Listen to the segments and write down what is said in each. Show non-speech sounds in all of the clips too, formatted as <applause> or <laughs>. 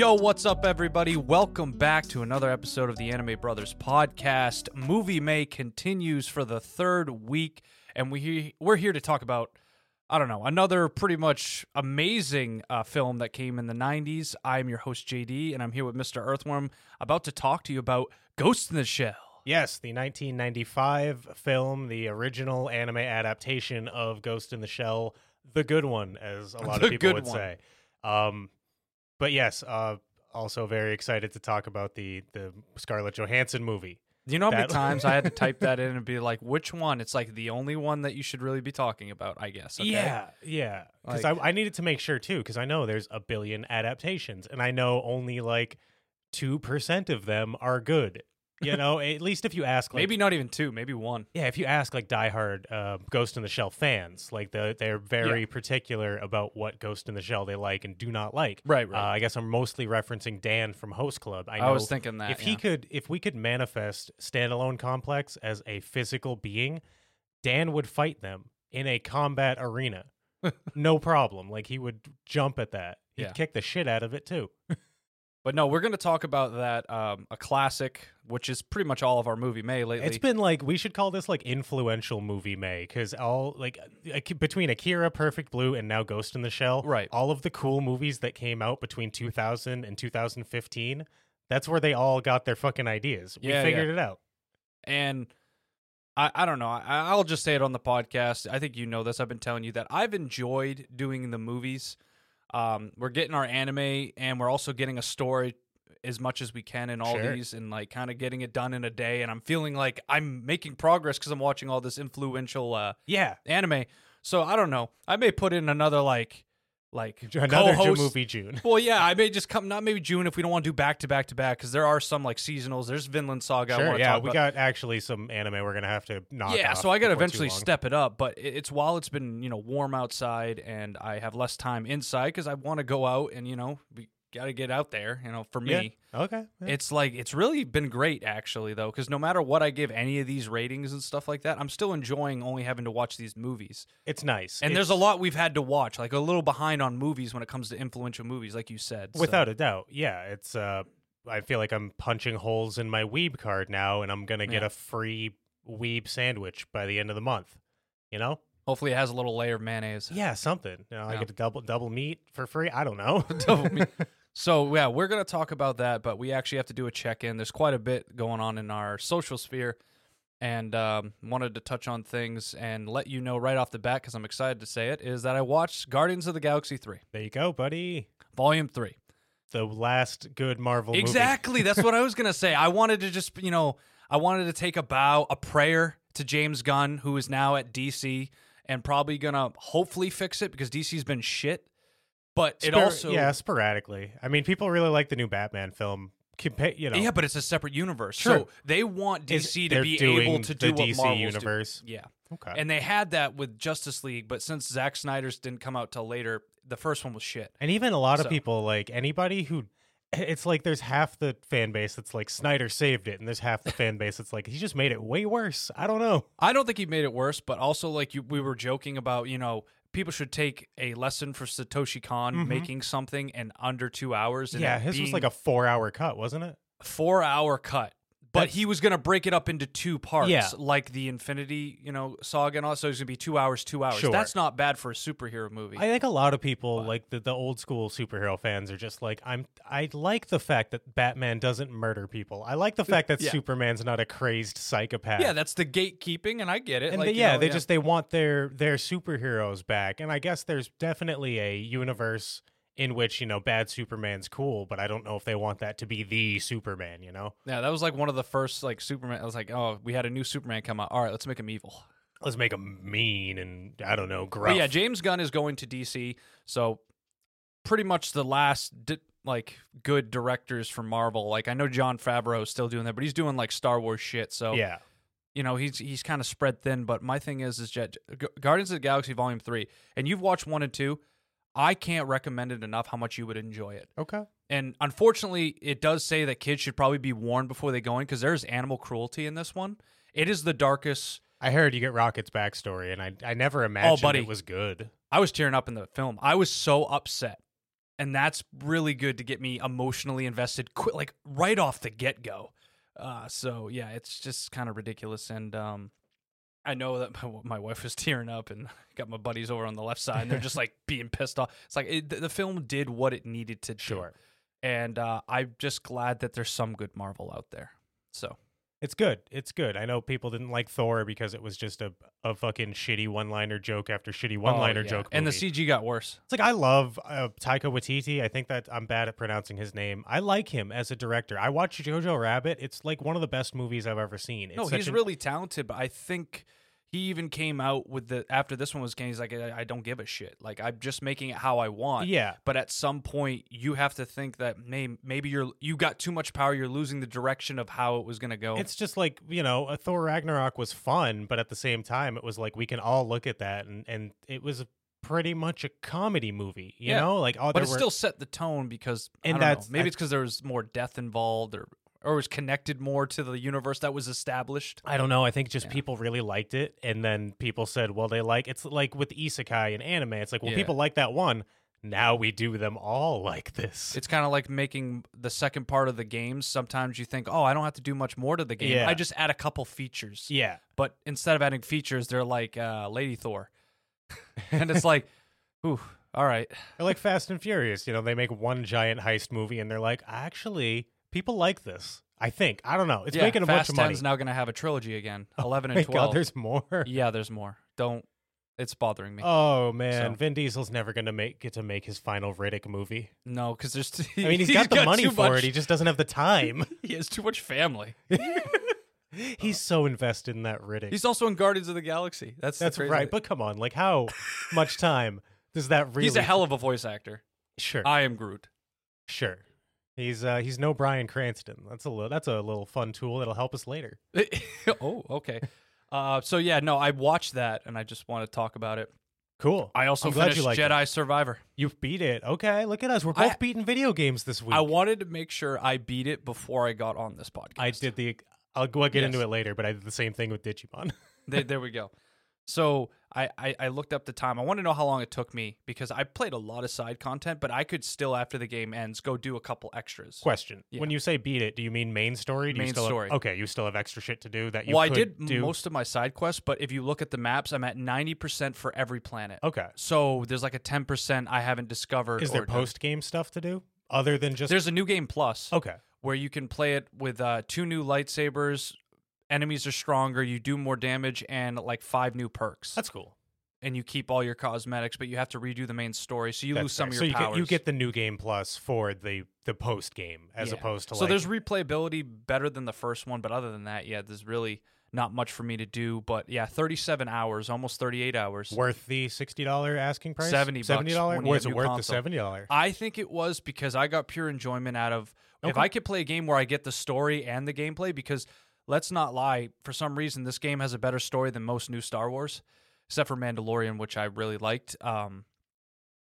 Yo, what's up, everybody? Welcome back to another episode of the Anime Brothers podcast. Movie May continues for the third week, and we we're here to talk about I don't know another pretty much amazing uh, film that came in the '90s. I'm your host JD, and I'm here with Mr. Earthworm, about to talk to you about Ghost in the Shell. Yes, the 1995 film, the original anime adaptation of Ghost in the Shell, the good one, as a lot The of people would one. say. Um, but yes, uh, also very excited to talk about the the Scarlett Johansson movie. You know how many <laughs> times I had to type that in and be like, which one? It's like the only one that you should really be talking about, I guess. Okay? Yeah, yeah. Because Like- I, I needed to make sure too, because I know there's a billion adaptations, and I know only like two percent of them are good. You know, at least if you ask, like, Maybe not even two, maybe one. Yeah, if you ask like diehard uh, Ghost in the Shell fans, like the, they're very particular about what Ghost in the Shell they like and do not like. Right, Uh, right. I guess I'm mostly referencing Dan from Host Club. I, I, was thinking that. if he could, if we could manifest standalone complex as a physical being, Dan would fight them in a combat arena, <laughs> no problem. Like he would jump at that. He'd Yeah. kick the shit out of it too. <laughs> But no, we're going to talk about that um, a classic, which is pretty much all of our movie May lately. It's been like we should call this like influential movie May because all like between Akira, Perfect Blue, and now Ghost in the Shell, Right. All of the cool movies that came out between 2000 and 2015, that's where they all got their fucking ideas. We Yeah, figured it out. and I, I don't know. I, I'll just say it on the podcast. I think you know this. I've been telling you that I've enjoyed doing the movies. Um, we're getting our anime, and we're also getting a story as much as we can in all Sure. these, and like kind of getting it done in a day. And I'm feeling like I'm making progress because I'm watching all this influential uh, Yeah, anime. So I don't know. I may put in another like like <laughs> another Ju- co-host movie June. <laughs> Well, yeah, I may just come not maybe June if we don't want to do back to back to back because there are some like seasonals. There's Vinland Saga. Sure, yeah, we about. got actually some anime we're gonna have to knock. yeah, so I got to eventually step it up. But it's while it's been you know warm outside and I have less time inside because I want to go out and you know we got to get out there. You know, for Yeah. me, Okay, yeah. it's like it's really been great actually though because no matter what I give any of these ratings and stuff like that, I'm still enjoying only having to watch these movies. it's nice. And there's a lot we've had to watch, like a little behind on movies when it comes to influential movies, like you said. so- Without a doubt, yeah. It's uh, I feel like I'm punching holes in my Weeb card now, and I'm gonna get Yeah. a free Weeb sandwich by the end of the month. You know? Hopefully, it has a little layer of mayonnaise. Yeah, something. You know, I get a double double meat for free. I don't know. <laughs> Double meat. <laughs> So yeah, we're gonna talk about that, but we actually have to do a check in. There's quite a bit going on in our social sphere, and um, wanted to touch on things and let you know right off the bat because I'm excited to say it is that I watched Guardians of the Galaxy three, there you go, buddy. Volume three. The last good Marvel movie. Exactly. That's what I was gonna say. I wanted to just you know I wanted to take a bow, a prayer to James Gunn, who is now at DC and probably gonna hopefully fix it because DC's been shit. But it Spor- also yeah, sporadically. I mean, people really like the new Batman film. Compa- you know, Yeah, but it's a separate universe. Sure. So they want Is- DC to they're be doing able to the do what DC Marvel's do. universe. Yeah. Okay. And they had that with Justice League, but since Zack Snyder's didn't come out till later, the first one was shit. And even a lot of So- people, like anybody who, <clears throat> it's like there's half the fan base that's like Snyder saved it, and there's half the fan base that's like he just made it way worse. I don't know. I don't think he made it worse, but also like you, we were joking about, you know, people should take a lesson for Satoshi Kon Mhm. making something in under two hours. And yeah, his was like a four hour cut, wasn't it? four hour cut. But That's- he was gonna break it up into two parts, Yeah. like the Infinity, you know, saga and all. So it's gonna be two hours, two hours. Sure. That's not bad for a superhero movie. I think a lot of people, But- like the, the old school superhero fans, are just like, I'm. I like the fact that Batman doesn't murder people. I like the fact that Yeah. Superman's not a crazed psychopath. Yeah, that's the gatekeeping, and I get it. and like, they, you yeah, know, they just they want their their superheroes back, and I guess there's definitely a universe in which you know bad Superman's cool, but I don't know if they want that to be the Superman. You know, yeah. That was like one of the first like Superman. I was like, oh, we had a new Superman come out. All right, let's make him evil. let's make him mean and I don't know, But yeah, James Gunn is going to DC, so pretty much the last di- like good directors from Marvel. Like I know Jon Favreau is still doing that, but he's doing like Star Wars shit. So yeah, you know he's he's kind of spread thin. But my thing is, is Jet, Gu- Guardians of the Galaxy Volume Three, and you've watched one and two. I can't recommend it enough how much you would enjoy it. okay. And unfortunately, it does say that kids should probably be warned before they go in because there's animal cruelty in this one. It is the darkest. I heard you get Rocket's backstory, and I I never imagined oh, buddy. it was good. I was tearing up in the film. I was so upset and that's really good to get me emotionally invested, qu- like right off the get go. Uh, so yeah, it's just kind of ridiculous, and um, I know that my, my wife was tearing up, and <laughs> got my buddies over on the left side, and they're just like being pissed off. It's like it, the, film did what it needed to do, Sure. and uh, I'm just glad that there's some good Marvel out there. So It's good. It's good. I know people didn't like Thor because it was just a, a fucking shitty one liner joke after shitty one liner Oh, yeah. joke. and the. CG got worse. It's like I love uh, Taika Waititi. I think that I'm bad at pronouncing his name. I like him as a director. I watched Jojo Rabbit. It's like one of the best movies I've ever seen. It's no, he's an- really talented, but I think he even came out with the after this one was game. He's like, I, I don't give a shit. Like I'm just making it how I want. yeah. But at some point, you have to think that may, maybe you're you got too much power. You're losing the direction of how it was going to go. It's just like you know, a Thor Ragnarok was fun, but at the same time, it was like we can all look at that, and and it was pretty much a comedy movie. You Yeah. know, like oh, but it were, still set the tone because And I don't know. that's- Maybe I- it's because there was more death involved, or or was connected more to the universe that was established. I don't know. I think just Yeah. people really liked it, and then people said, "Well, they like." It's like with isekai and anime. It's like, well, Yeah. people like that one. Now we do them all <laughs> like this. It's kind of like making the second part of the games. Sometimes you think, oh, I don't have to do much more to the game. Yeah. I just add a couple features. yeah, But instead of adding features, they're like uh, Lady Thor, <laughs> and it's like, ooh, all right. they're like Fast and Furious. You know, they make one giant heist movie, and they're like, actually, people like this. I think. I don't know. It's yeah, making a bunch Fast of money. 10's now going to have a trilogy again. <laughs> Oh Eleven Oh and twelve. God, there's more. <laughs> yeah, there's more. Don't. It's bothering me. Oh man, So- Vin Diesel's never gonna make get to make his final Riddick movie. no, because there's. I mean, he's <laughs> got the money for much- it. He just doesn't have the time. he has too much family. he's so invested in that Riddick. He's also in Guardians of the Galaxy. That's That's right. But come on, like how much time does that really? he's a hell of a voice actor. Sure, I am Groot. sure. He's uh he's no Bryan Cranston. That's a little that's a little fun tool that'll help us later. <laughs> oh, okay. Uh, so yeah, no, I watched that and I just want to talk about it. Cool. I also I'm glad finished you. Jedi Survivor. You beat it. Okay, look at us. We're I- both beating video games this week. I wanted to make sure I beat it before I got on this podcast. I did the. I'll go get into it later, but I did the same thing with Digimon. <laughs> there, there we go. So I, I, I looked up the time. I want to know how long it took me because I played a lot of side content, but I could still, after the game ends, go do a couple extras. Question: Yeah. When you say beat it, do you mean main story? Do you Main still have- story. okay, you still have extra shit to do that you. well, I could did do. most of my side quests, but if you look at the maps, I'm at 90% for every planet. Okay. So there's like a 10% I haven't discovered. Is there or done. post game stuff to do other than just? There's a new game plus okay. where you can play it with uh, two new lightsabers. Enemies are stronger. You do more damage and like five new perks. That's cool. and you keep all your cosmetics, but you have to redo the main story, so you That's lose some fair. of so your you powers. get, you get the new game plus for the the post game as Yeah. opposed to so like there's replayability better than the first one, but other than that, yeah, there's really not much for me to do. But yeah, 37 hours, almost 38 hours. worth the sixty dollar asking price. 70 bucks Seventy dollar. when you Was have it new worth the console. seventy dollar? I think it was because I got pure enjoyment out of if Okay. I could play a game where I get the story and the gameplay. Because let's not lie, for some reason this game has a better story than most new Star Wars, except for Mandalorian, which I really liked. Um,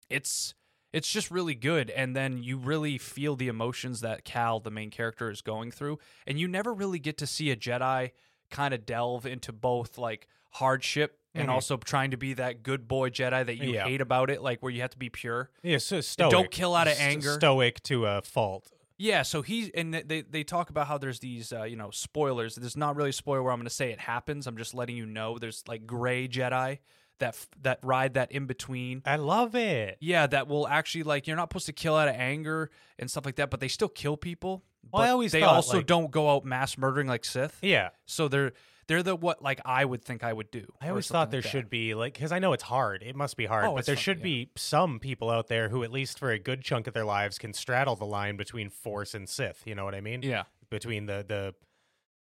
it's it's just really good, and then you really feel the emotions that Cal, the main character, is going through, and you never really get to see a Jedi kind of delve into both like hardship. And Mhm. also trying to be that good boy Jedi that you Yeah. hate about it, like where you have to be pure. Yeah, so stoic. Don't kill out of anger. Stoic to a fault. Yeah, so he and they they talk about how there's these uh, you know spoilers. There's not really a spoiler where I'm going to say it happens. I'm just letting you know. There's like gray Jedi that f- that ride that in between. I love it. Yeah, that will actually like you're not supposed to kill out of anger and stuff like that, but they still kill people. Well, I always they thought, also like- don't go out mass murdering like Sith. Yeah, So they're they're the what like I would think I would do. I always thought there like should be like because I know it's hard. It must be hard, Oh, but there fun, should yeah. be some people out there who, at least for a good chunk of their lives, can straddle the line between Force and Sith. You know what I mean? Yeah. Between the the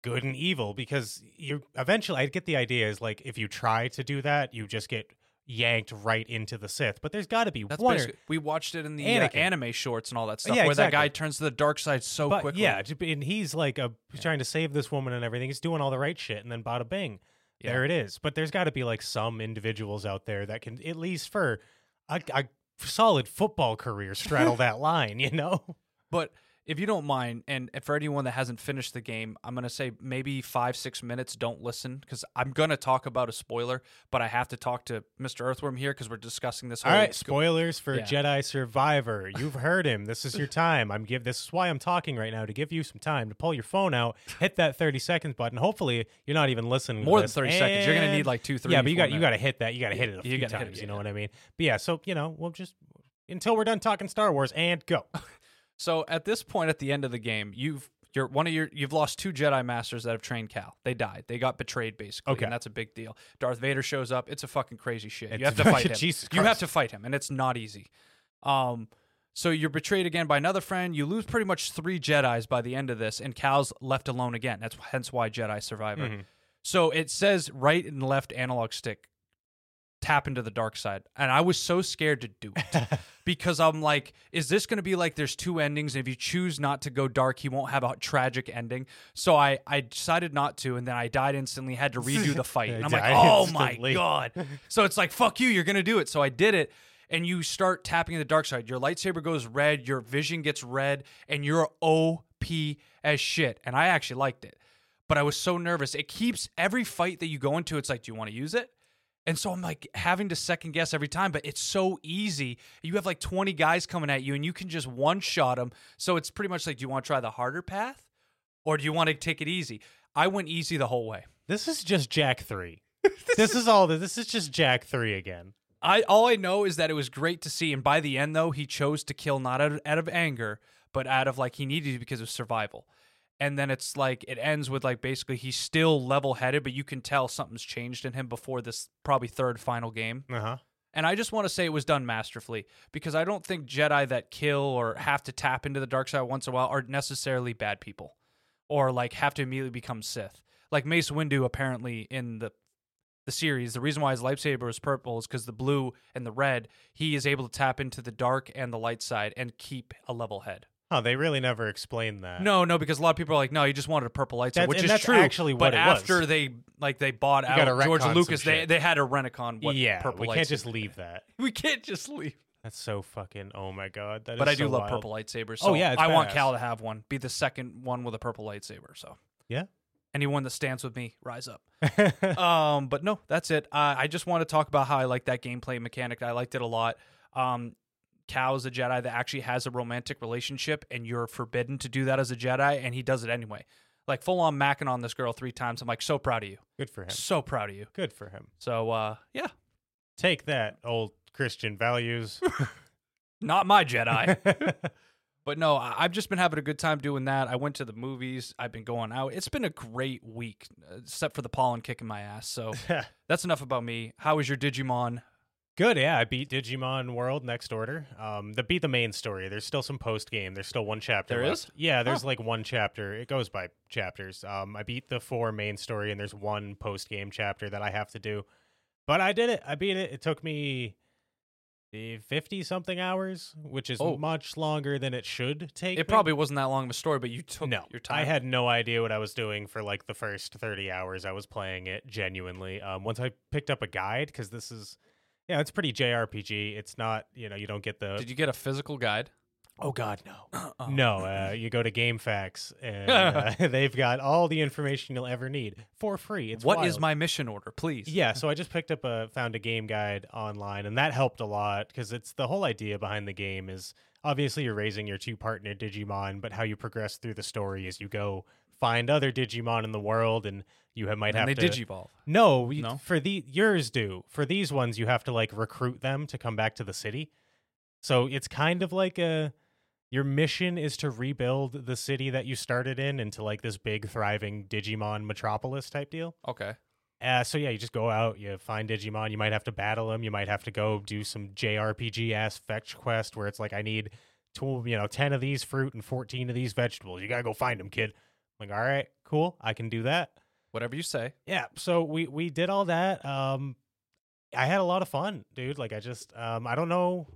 good and evil, because you eventually, I get the idea is like if you try to do that, you just get yanked right into the Sith. But there's got to be That's one. or- we watched it in the uh, anime shorts and all that stuff, Yeah, where that guy turns to the dark side so but quickly. yeah, and he's like a he's trying to save this woman and everything. He's doing all the right shit, and then bada bing, Yeah. there it is. But there's got to be like some individuals out there that can at least for a, a solid football career straddle <laughs> that line. You know? But if you don't mind, and for anyone that hasn't finished the game, I'm gonna say maybe five, six minutes. Don't listen because I'm gonna talk about a spoiler, but I have to talk to Mr. Earthworm here because we're discussing this. All right, spoilers for Yeah. Jedi Survivor. You've heard him. This is your time. I'm give. This is why I'm talking right now to give you some time to pull your phone out, hit that 30 seconds button. Hopefully, you're not even listening. to More than this, 30 seconds. You're gonna need like two, three. yeah, but you got you got to hit that. You got to hit it a You few it, times. yeah, you know yeah. what I mean? But yeah, so you know, we'll just until we're done talking Star Wars and go. <laughs> So at this point at the end of the game, you've you're one of your you've lost two Jedi masters that have trained Cal. They died. They got betrayed basically. Okay. And that's a big deal. Darth Vader shows up. It's a fucking crazy shit. It's you have to <laughs> fight him. Jesus you have to fight him, and it's not easy. Um so you're betrayed again by another friend. You lose pretty much three Jedi's by the end of this, and Cal's left alone again. That's hence why Jedi Survivor. Mhm. So it says right and left analog stick tap into the dark side. And I was so scared to do it <laughs> because I'm like, is this going to be like there's two endings? And if you choose not to go dark, he won't have a tragic ending. So I, I decided not to. And then I died instantly, had to redo the <laughs> fight. And I'm like, oh my. God. So it's like, fuck you, you're going to do it. So I did it. And you start tapping in the dark side. Your lightsaber goes red, your vision gets red, and you're OP as shit. And I actually liked it but I was so nervous. It keeps every fight that you go into, it's like, do you want to use it? And so I'm like having to second guess every time, but it's so easy. You have like 20 guys coming at you and you can just one shot them. So it's pretty much like, do you want to try the harder path or do you want to take it easy? I went easy the whole way. This is just Jack three. <laughs> this is all. This is just Jack three again. I all I know is that it was great to see, and by the end though, he chose to kill not out of, out of anger, but out of like he needed to because of survival. And then it's like it ends with like basically he's still level headed, but you can tell something's changed in him before this probably third final game. Uh huh. And I just want to say it was done masterfully because I don't think Jedi that kill or have to tap into the dark side once in a while are necessarily bad people or like have to immediately become Sith. Like Mace Windu apparently in the the series, the reason why his lightsaber is purple is because the blue and the red, he is able to tap into the dark and the light side and keep a level head. Oh, they really never explained that. No, no, because a lot of people are like, no, he just wanted a purple lightsaber, That's- which and is that's true. actually what but it was. after they like they bought You out George retcon some Lucas, they shit. they had to Renicon what yeah, purple we can't lightsaber- just leave that. <laughs> We can't just leave. That's so fucking. Oh my god, that is But I do so love wild. purple lightsabers. Oh, yeah, it's I want badass. Cal to have one. Be the second one with a purple lightsaber. So Yeah. anyone that stands with me, rise up. <laughs> um, but no, that's it. Uh, I just want to talk about how I like that gameplay mechanic. I liked it a lot. Um, Cal's a Jedi that actually has a romantic relationship, and you're forbidden to do that as a Jedi, and he does it anyway. Like full on macking on this girl three times. I'm like so proud of you, Good for him. so proud of you. Good for him. So uh, yeah, Take that, old Christian values. <laughs> not my Jedi. <laughs> But no, I- I've just been having a good time doing that. I went to the movies. I've been going out. It's been a great week, uh, except for the pollen kicking my ass. So <laughs> that's enough about me. How was your Digimon? Good, yeah. I beat Digimon World Next Order. Um, the beat the main story. There's still some post game. There's still one chapter. There left. is? Yeah, there's like one chapter. It goes by chapters. Um, I beat the four main story, and there's one post game chapter that I have to do. But I did it. I beat it. It took me fifty something hours, which is Oh. much longer than it should take. It me. probably wasn't that long of a story, but you took no, your time. I had no idea what I was doing for like the first 30 hours I was playing it genuinely. Um, once I picked up a guide, because this is, yeah, it's pretty JRPG. It's not, you know, you don't get the. Did you get a physical guide? oh, God, no. Oh. <clears throat> No, uh, you go to GameFAQs and <laughs> uh, <laughs> they've got all the information you'll ever need for free. It's What is wild. my mission order, please? Yeah, so I <laughs> just picked up a found a game guide online, and that helped a lot because it's the whole idea behind the game is obviously you're raising your two partner Digimon, but how you progress through the story as you go find other Digimon in the world, and you have, might and have they to digivolve. no, we, No? for the yours do for these ones you have to like recruit them to come back to the city. So it's kind of like a your mission is to rebuild the city that you started in into like this big thriving Digimon metropolis type deal. Okay. Uh, so yeah, you just go out, you find Digimon. You might have to battle them. You might have to go do some JRPG ass fetch quest where it's like, I need, two, you know, ten of these fruit and fourteen of these vegetables. You gotta go find them, kid. I'm like, all right, cool, I can do that. Whatever you say. Yeah. So we we did all that. Um, I had a lot of fun, dude. Like I just, um, I don't know.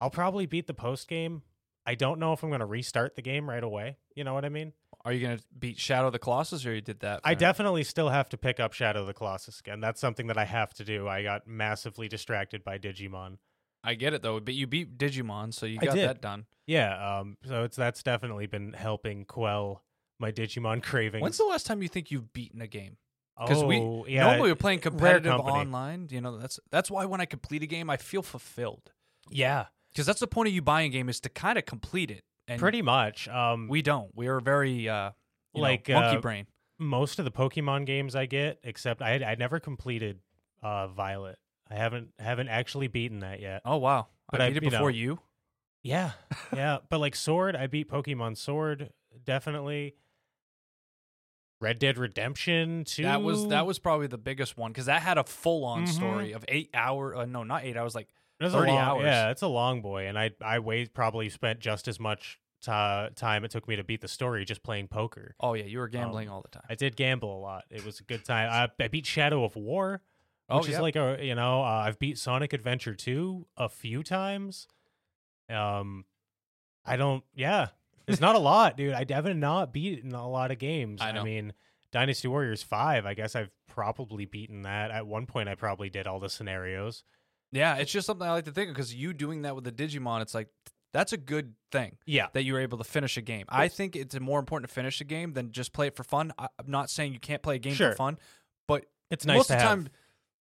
I'll probably beat the post game. I don't know if I'm gonna restart the game right away. You know what I mean? Are you gonna beat Shadow of the Colossus, or you did that? I definitely still have to pick up Shadow of the Colossus again. That's something that I have to do. I got massively distracted by Digimon. I get it though, but you beat Digimon, so you I got did. that done. Yeah, um, so it's that's definitely been helping quell my Digimon <laughs> cravings. When's the last time you think you've beaten a game? oh, Because we yeah, normally we're playing competitive online. You know, that's that's why when I complete a game, I feel fulfilled. yeah, Because that's the point of you buying a game is to kind of complete it. And pretty much. Um, we don't. We are very uh, you Like, know, monkey uh, brain. most of the Pokemon games I get, except I I never completed uh Violet. I haven't haven't actually beaten that yet. Oh wow, but I I- beat it you before know, you. Yeah, <laughs> yeah, but like Sword, I beat Pokemon Sword definitely. Red Dead Redemption too. That was that was probably the biggest one because that had a full on Mhm. story of eight hour. Uh, no, not eight hours. Like It was 30 long, hours. Yeah, it's a long boy, and I I wait probably spent just as much ti time it took me to beat the story just playing poker. oh yeah, you were gambling Um, all the time. I did gamble a lot. It was a good time. I, I beat Shadow of War, Oh, which is yep. like a you know uh, I've beat Sonic Adventure 2 a few times. Um, I don't. Yeah, it's not a lot, dude. I have not beaten a lot of games. I know. mean, Dynasty Warriors Five. I guess I've probably beaten that. At one point, I probably did all the scenarios. Yeah, it's just something I like to think of because you doing that with the Digimon, it's like that's a good thing Yeah, that you were able to finish a game. I think it's more important to finish a game than just play it for fun. I, I'm not saying you can't play a game Sure. for fun, but it's nice most to of the have. time,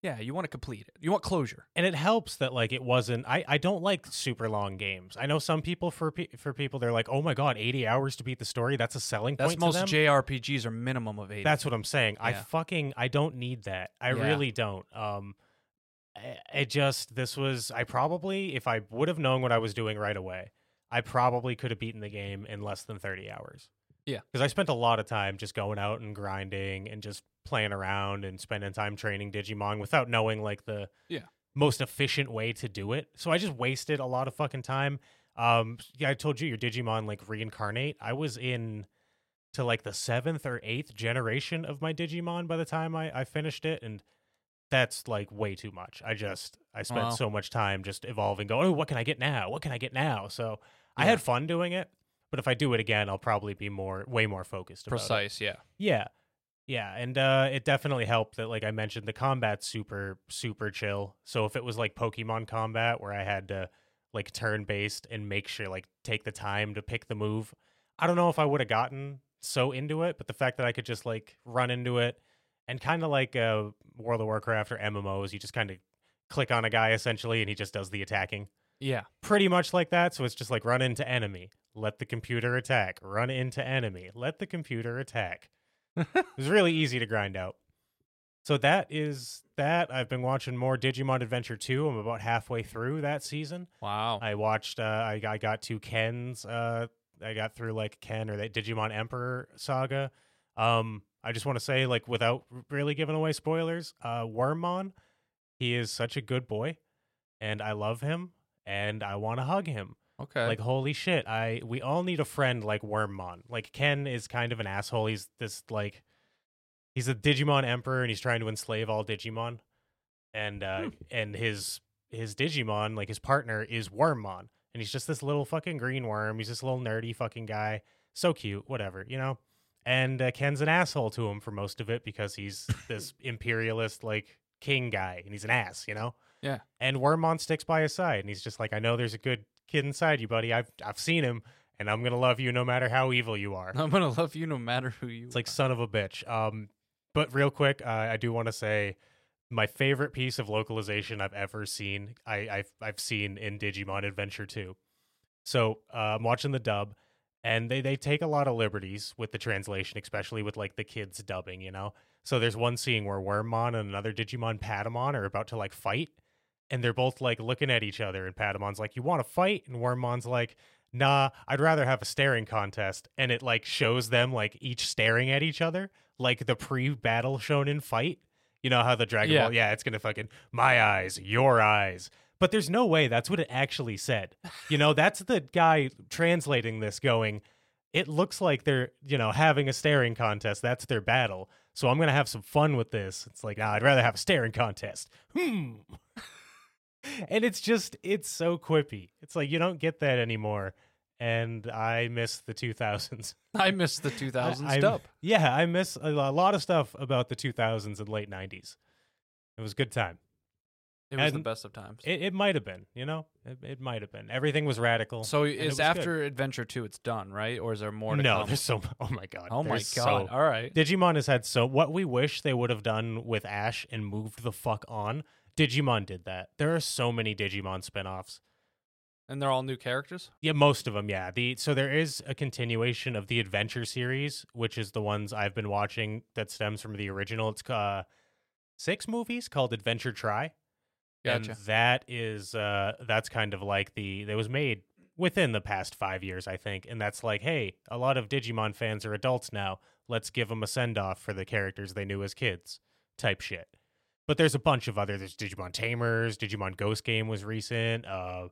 yeah, you want to complete it. You want closure. and it helps that like it wasn't I, I don't like super long games i know some people for pe- for people they're like oh my god 80 hours to beat the story that's a selling That's point most to them JRPGs are minimum of eight. that's what i'm saying i fucking i don't need that i Yeah. really don't um it just this was i probably if i would have known what i was doing right away i probably could have beaten the game in less than 30 hours Yeah. because i spent a lot of time just going out and grinding and just playing around and spending time training digimon without knowing like the Yeah. most efficient way to do it so i just wasted a lot of fucking time um yeah i told you your digimon like reincarnate i was in to like the seventh or eighth generation of my digimon by the time i i finished it and that's like way too much i just i spent Wow. so much time just evolving going oh what can i get now what can i get now so i had fun doing it but if i do it again i'll probably be more way more focused about it. precise. Yeah. Yeah. Yeah, and uh it definitely helped that like I mentioned the combat's super super chill. So if it was like Pokemon combat where I had to like turn based and make sure like take the time to pick the move, I don't know if I would have gotten so into it, but the fact that I could just like run into it and kind of like uh World of Warcraft or MMOs, you just kind of click on a guy essentially and he just does the attacking Yeah. pretty much like that. So it's just like run into enemy, let the computer attack, run into enemy, let the computer attack. <laughs> it was really easy to grind out. So that is that. I've been watching more Digimon Adventure 2. I'm about halfway through that season. Wow. I watched uh I, I got to Ken's uh I got through like Ken or that Digimon Emperor saga. Um I just want to say like without really giving away spoilers, uh Wormmon, he is such a good boy and I love him and I want to hug him. Okay. Like holy shit, I we all need a friend like Wormmon. Like Ken is kind of an asshole. He's this like he's a Digimon emperor and he's trying to enslave all Digimon. And uh Hmm. and his his Digimon, like his partner, is Wormmon. And he's just this little fucking green worm. He's this little nerdy fucking guy. So cute, whatever, you know? And uh, Ken's an asshole to him for most of it because he's this <laughs> imperialist, like, king guy. And he's an ass, you know? Yeah. And Wormmon sticks by his side. And he's just like, I know there's a good kid inside you, buddy. I've, I've seen him. And I'm to love you no matter how evil you are. I'm gonna love you no matter who you. It's like son of a bitch. Um, but real quick, uh, I do want to say my favorite piece of localization I've ever seen. I, I've I've seen in Digimon Adventure 2. So uh, I'm watching the dub, and they they take a lot of liberties with the translation, especially with like the kids dubbing. You know, so there's one scene where Wormmon and another Digimon Patamon are about to like fight, and they're both like looking at each other, and Patamon's like, "You want to fight?" and Wormmon's like, nah, I'd rather have a staring contest. And it like shows them like each staring at each other, like the pre battle shonen fight. You know how the Dragon Yeah. Ball, yeah, it's gonna fucking my eyes, your eyes. But there's no way that's what it actually said. You know, that's the guy translating this going, it looks like they're, you know, having a staring contest. That's their battle. So I'm going to have some fun with this. It's like, nah, I'd rather have a staring contest. Hmm. <laughs> and it's just, it's so quippy. It's like, you don't get that anymore. And I miss the 2000s. <laughs> I miss the 2000s I- dub. Yeah, I miss a, lot of stuff about the 2000s and late 90s. It was a good time. It was the best of times. It, it might have been, you know, it, it might have been. Everything was radical. so and it is was after Adventure Two, it's done, right? Or is there more to no, come? there's so. Oh my god. oh my god! so- All right. Digimon has had so what we wish they would have done with Ash and moved the fuck on. Digimon did that. There are so many Digimon spin-offs. And they're all new characters. Yeah, most of them, yeah. The so there is a continuation of the Adventure series, which is the ones I've been watching that stems from the original. It's uh six movies called Adventure tri. Gotcha. And that is uh that's kind of like the that was made within the past 5 years, I think. And that's like, hey, a lot of Digimon fans are adults now. Let's give them a send-off for the characters they knew as kids type shit. But there's a bunch of other there's Digimon Tamers, Digimon Ghost Game was recent. Uh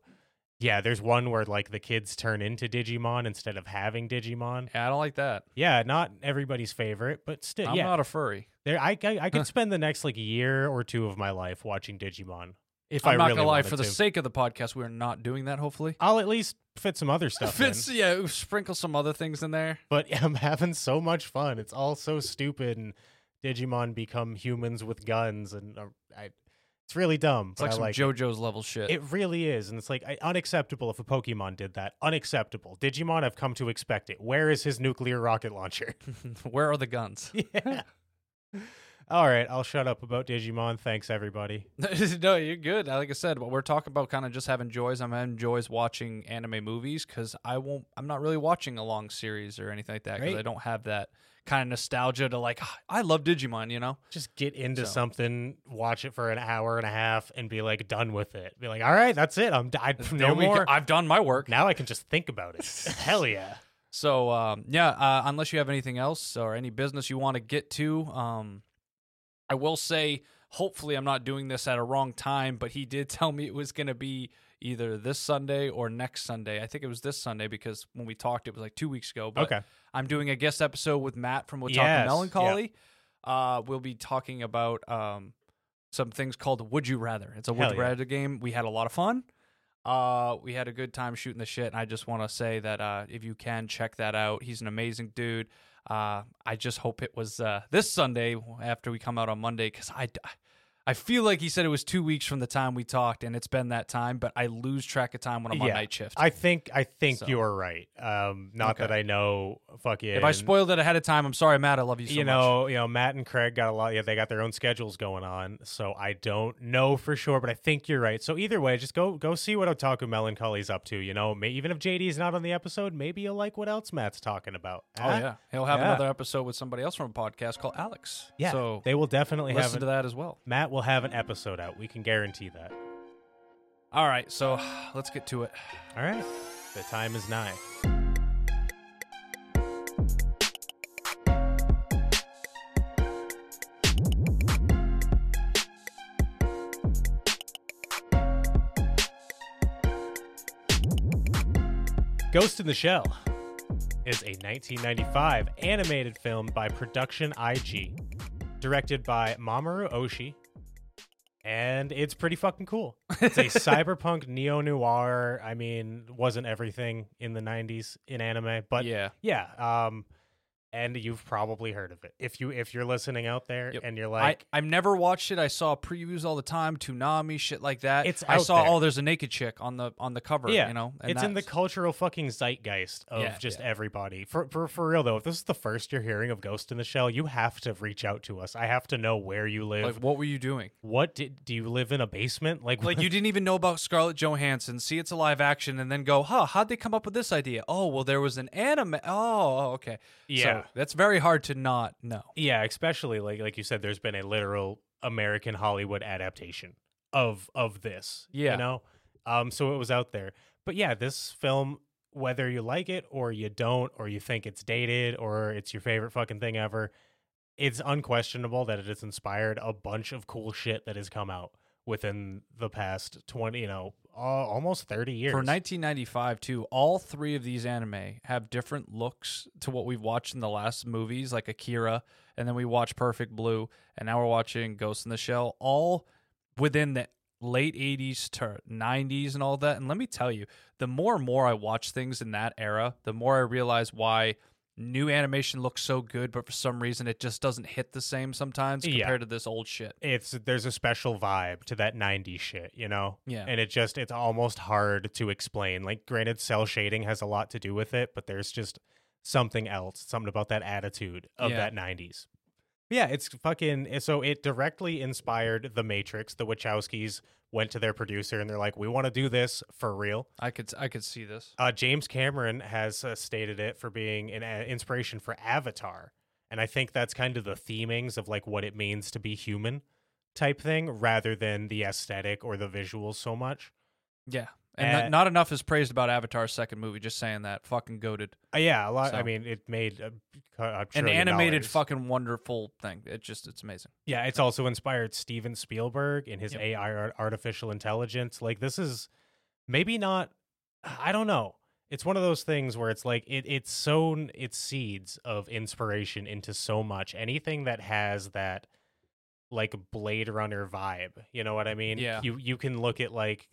yeah, there's one where like the kids turn into Digimon instead of having Digimon. Yeah, I don't like that. Yeah, not everybody's favorite, but still, I'm yeah, not a furry. there I I, I could spend the next like year or two of my life watching Digimon if I'm I not really gonna lie. For the to. sake of the podcast, we're not doing that. Hopefully, I'll at least fit some other stuff in. Fits, yeah, sprinkle some other things in there. But <laughs> I'm having so much fun. It's all so stupid, and Digimon become humans with guns, and uh, I, it's really dumb. It's like I some like it. JoJo's level shit. It really is, and it's like I, unacceptable if a Pokemon did that. Unacceptable. Digimon, I've come to expect it. Where is his nuclear rocket launcher? <laughs> Where are the guns? <laughs> yeah. All right, I'll shut up about Digimon. Thanks, everybody. <laughs> no, you're good. Like I said, but we're talking about kind of just having joys. I'm having joys watching anime movies because I won't. I'm not really watching a long series or anything like that because. I don't have that kind of nostalgia to like. "Ah, I love Digimon, you know. Just get into So- something, watch it for an hour and a half, and be like done with it. Be like, all right, that's it. I'm I, no we go. more. I've done my work. now I can just think about it. <laughs> Hell yeah. So um, yeah, uh, unless you have anything else or any business you want to get to, um, I will say, hopefully, I'm not doing this at a wrong time. But he did <laughs> tell me it was going to be either this Sunday or next Sunday. I think it was this Sunday because when we talked, it was like two weeks ago. But Okay. I'm doing a guest episode with Matt from Talk Yes, Melancholy. Uh, we'll be talking about um, some things called Would You Rather. It's a Would You yeah. Rather game. We had a lot of fun. Uh, we had a good time shooting the shit, and I just want to say that uh, if you can check that out, he's an amazing dude. Uh, I just hope it was uh, this Sunday after we come out on Monday because I, I feel like he said it was two weeks from the time we talked, and it's been that time. But I lose track of time when I'm on night shift. I think I think So. you're right. Um, not Okay. that I know. Fucking. if I spoiled it ahead of time, I'm sorry, Matt. I love you so you much. know, you know, Matt and Craig got a lot. Yeah, they got their own schedules going on, so I don't know for sure, but I think you're right. So either way, just go go see what Otaku Melancholy's up to. You know, may, even if JD's not on the episode, maybe you'll like what else Matt's talking about. Oh huh? yeah, he'll have Yeah. another episode with somebody else from a podcast called Alex. yeah. so they will definitely have. listen to that as well. Matt will have an episode out. We can guarantee that. All right, so <sighs> let's get to it. All right, the time is nigh. Ghost in the Shell is a 1995 animated film by Production IG, directed by Mamoru Oshii, and it's pretty fucking cool. <laughs> It's a cyberpunk neo noir. I mean, wasn't everything in the 90s in anime, but yeah, yeah, um and you've probably heard of it. If you if you're listening out there Yep. and you're like I I've never watched it. I saw previews all the time, Toonami shit like that. It's I saw there. oh, there's a naked chick on the on the cover. Yeah, you know, it's in the cultural fucking zeitgeist of Yeah, just yeah. everybody. For, for for real though, if this is the first you're hearing of Ghost in the Shell, you have to reach out to us. I have to know where you live. like what were you doing? what did do you live in a basement? Like Like you didn't even know about Scarlett Johansson, see it's a live action, and then go, huh? How'd they come up with this idea? Oh, well, there was an anime. Oh, oh, okay. Yeah. so that's very hard to not know. Yeah, especially like like you said, there's been a literal American Hollywood adaptation of of this. Yeah. You know? Um, so it was out there. But yeah, this film, whether you like it or you don't, or you think it's dated or it's your favorite fucking thing ever, it's unquestionable that it has inspired a bunch of cool shit that has come out within the past 20, you know, uh, almost 30 years. For 1995, too, all three of these anime have different looks to what we've watched in the last movies, like Akira, and then we watched Perfect Blue, and now we're watching Ghost in the Shell, all within the late 80s to 90s and all that. And let me tell you, the more and more I watch things in that era, the more I realize why new animation looks so good, but for some reason it just doesn't hit the same sometimes Yeah. compared to this old shit. It's there's a special vibe to that 90s shit, you know? Yeah. And it just it's almost hard to explain. Like granted cell shading has a lot to do with it, but there's just something else, something about that attitude of Yeah. that 90s. Yeah, it's fucking so it directly inspired The Matrix. The Wachowskis went to their producer and they're like, "We want to do this for real." I could I could see this. Uh, James Cameron has uh, stated it for being an uh, inspiration for Avatar, and I think that's kind of the themings of like what it means to be human type thing, rather than the aesthetic or the visuals so much. Yeah. And not, not enough is praised about Avatar's second movie. Just saying that. Fucking goaded. Uh, yeah, a lot. I mean, it made a, a An animated dollars. fucking wonderful thing. It just it's amazing. Yeah, it's also inspired Steven Spielberg in his Yep. AI artificial intelligence. Like this is maybe not I don't know. It's one of those things where it's like it it's sown its seeds of inspiration into so much. Anything that has that like Blade Runner vibe, you know what I mean? Yeah. You you can look at like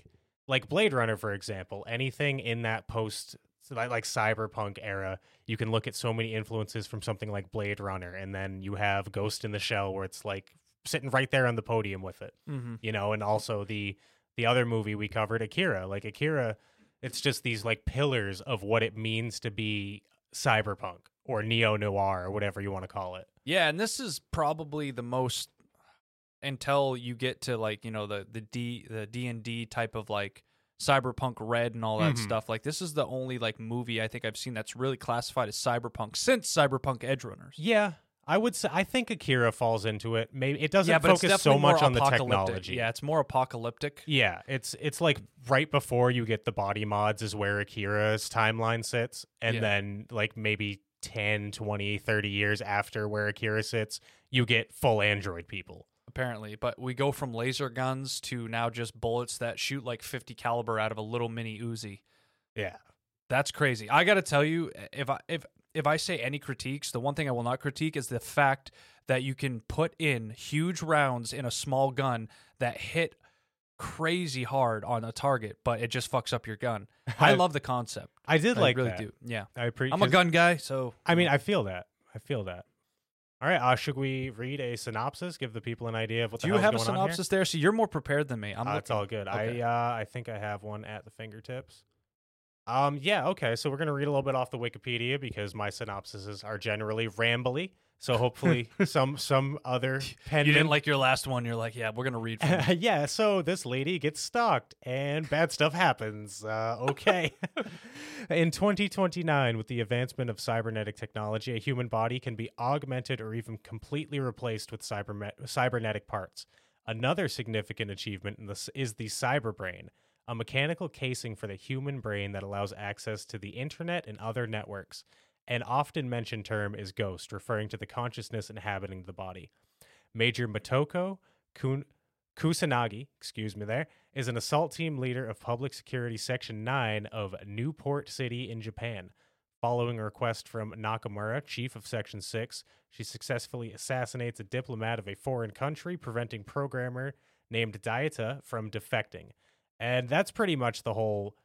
like Blade Runner for example, anything in that post like, like cyberpunk era, you can look at so many influences from something like Blade Runner and then you have Ghost in the Shell where it's like sitting right there on the podium with it Mm-hmm. you know and also the the other movie we covered akira like akira it's just these like pillars of what it means to be cyberpunk or neo noir or whatever you want to call it Yeah, and this is probably the most until you get to like you know the the D the D and D type of like cyberpunk red and all that Mhm. stuff. Like this is the only like movie I think I've seen that's really classified as cyberpunk since Cyberpunk Edgerunners. yeah i would say i think akira falls into it maybe it doesn't yeah, focus so much on the technology Yeah, it's more apocalyptic. yeah it's it's like right before you get the body mods is where akira's timeline sits and Yeah. then like maybe 10 20 30 years after where akira sits you get full android people apparently. But we go from laser guns to now just bullets that shoot like 50 caliber out of a little mini Uzi. yeah That's crazy. I got to tell you, eh, if I if if I say any critiques, the one thing I will not critique is the fact that you can put in huge rounds in a small gun that hit crazy hard on a target, but it just fucks up your gun. <laughs> I love the concept. i did I like really that. do. Yeah, i appreciate it. I'm a gun guy, so I mean, I feel that. I feel that. All right, uh, should we read a synopsis? Give the people an idea of what do you have a synopsis there? So you're more prepared than me. I'm. Uh, it's all good. okay. I uh, I think I have one at the fingertips. Um, yeah, okay. So we're gonna read a little bit off the Wikipedia because my synopsises are generally rambly. So hopefully <laughs> some some other pen You didn't like your last one. You're like, yeah, we're gonna read. From it. <laughs> yeah, so this lady gets stalked and bad stuff happens. Uh, okay. <laughs> In 2029, with the advancement of cybernetic technology, a human body can be augmented or even completely replaced with cybernetic parts. Another significant achievement in this is the cyberbrain, a mechanical casing for the human brain that allows access to the internet and other networks. An often mentioned term is ghost, referring to the consciousness inhabiting the body. Major Motoko Kun- Kusanagi, excuse me there, is an assault team leader of Public Security Section 9 of Newport City in Japan. Following a request from Nakamura, chief of Section 6, she successfully assassinates a diplomat of a foreign country, preventing programmer named Daita from defecting. And that's pretty much the whole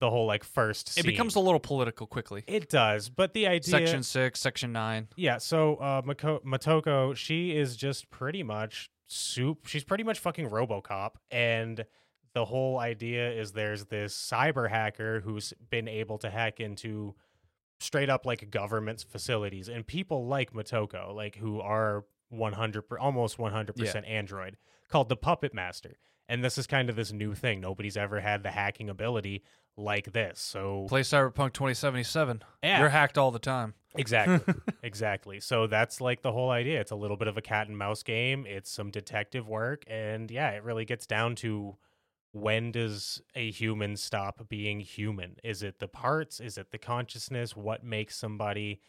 the whole like first It scene. becomes a little political quickly. it does, but the idea Section six, section nine. yeah, so uh, Mako- Matoko, she is just pretty much soup. She's pretty much fucking RoboCop, and the whole idea is there's this cyber hacker who's been able to hack into straight up like government's facilities and people like Matoko, like who are 100 almost 100% Android, called the Puppet Master. And this is kind of this new thing. Nobody's ever had the hacking ability like this. So Play Cyberpunk 2077. Yeah. You're hacked all the time. Exactly. <laughs> exactly. So that's like the whole idea. It's a little bit of a cat and mouse game. It's some detective work and yeah, it really gets down to when does a human stop being human? Is it the parts? Is it the consciousness? What makes somebody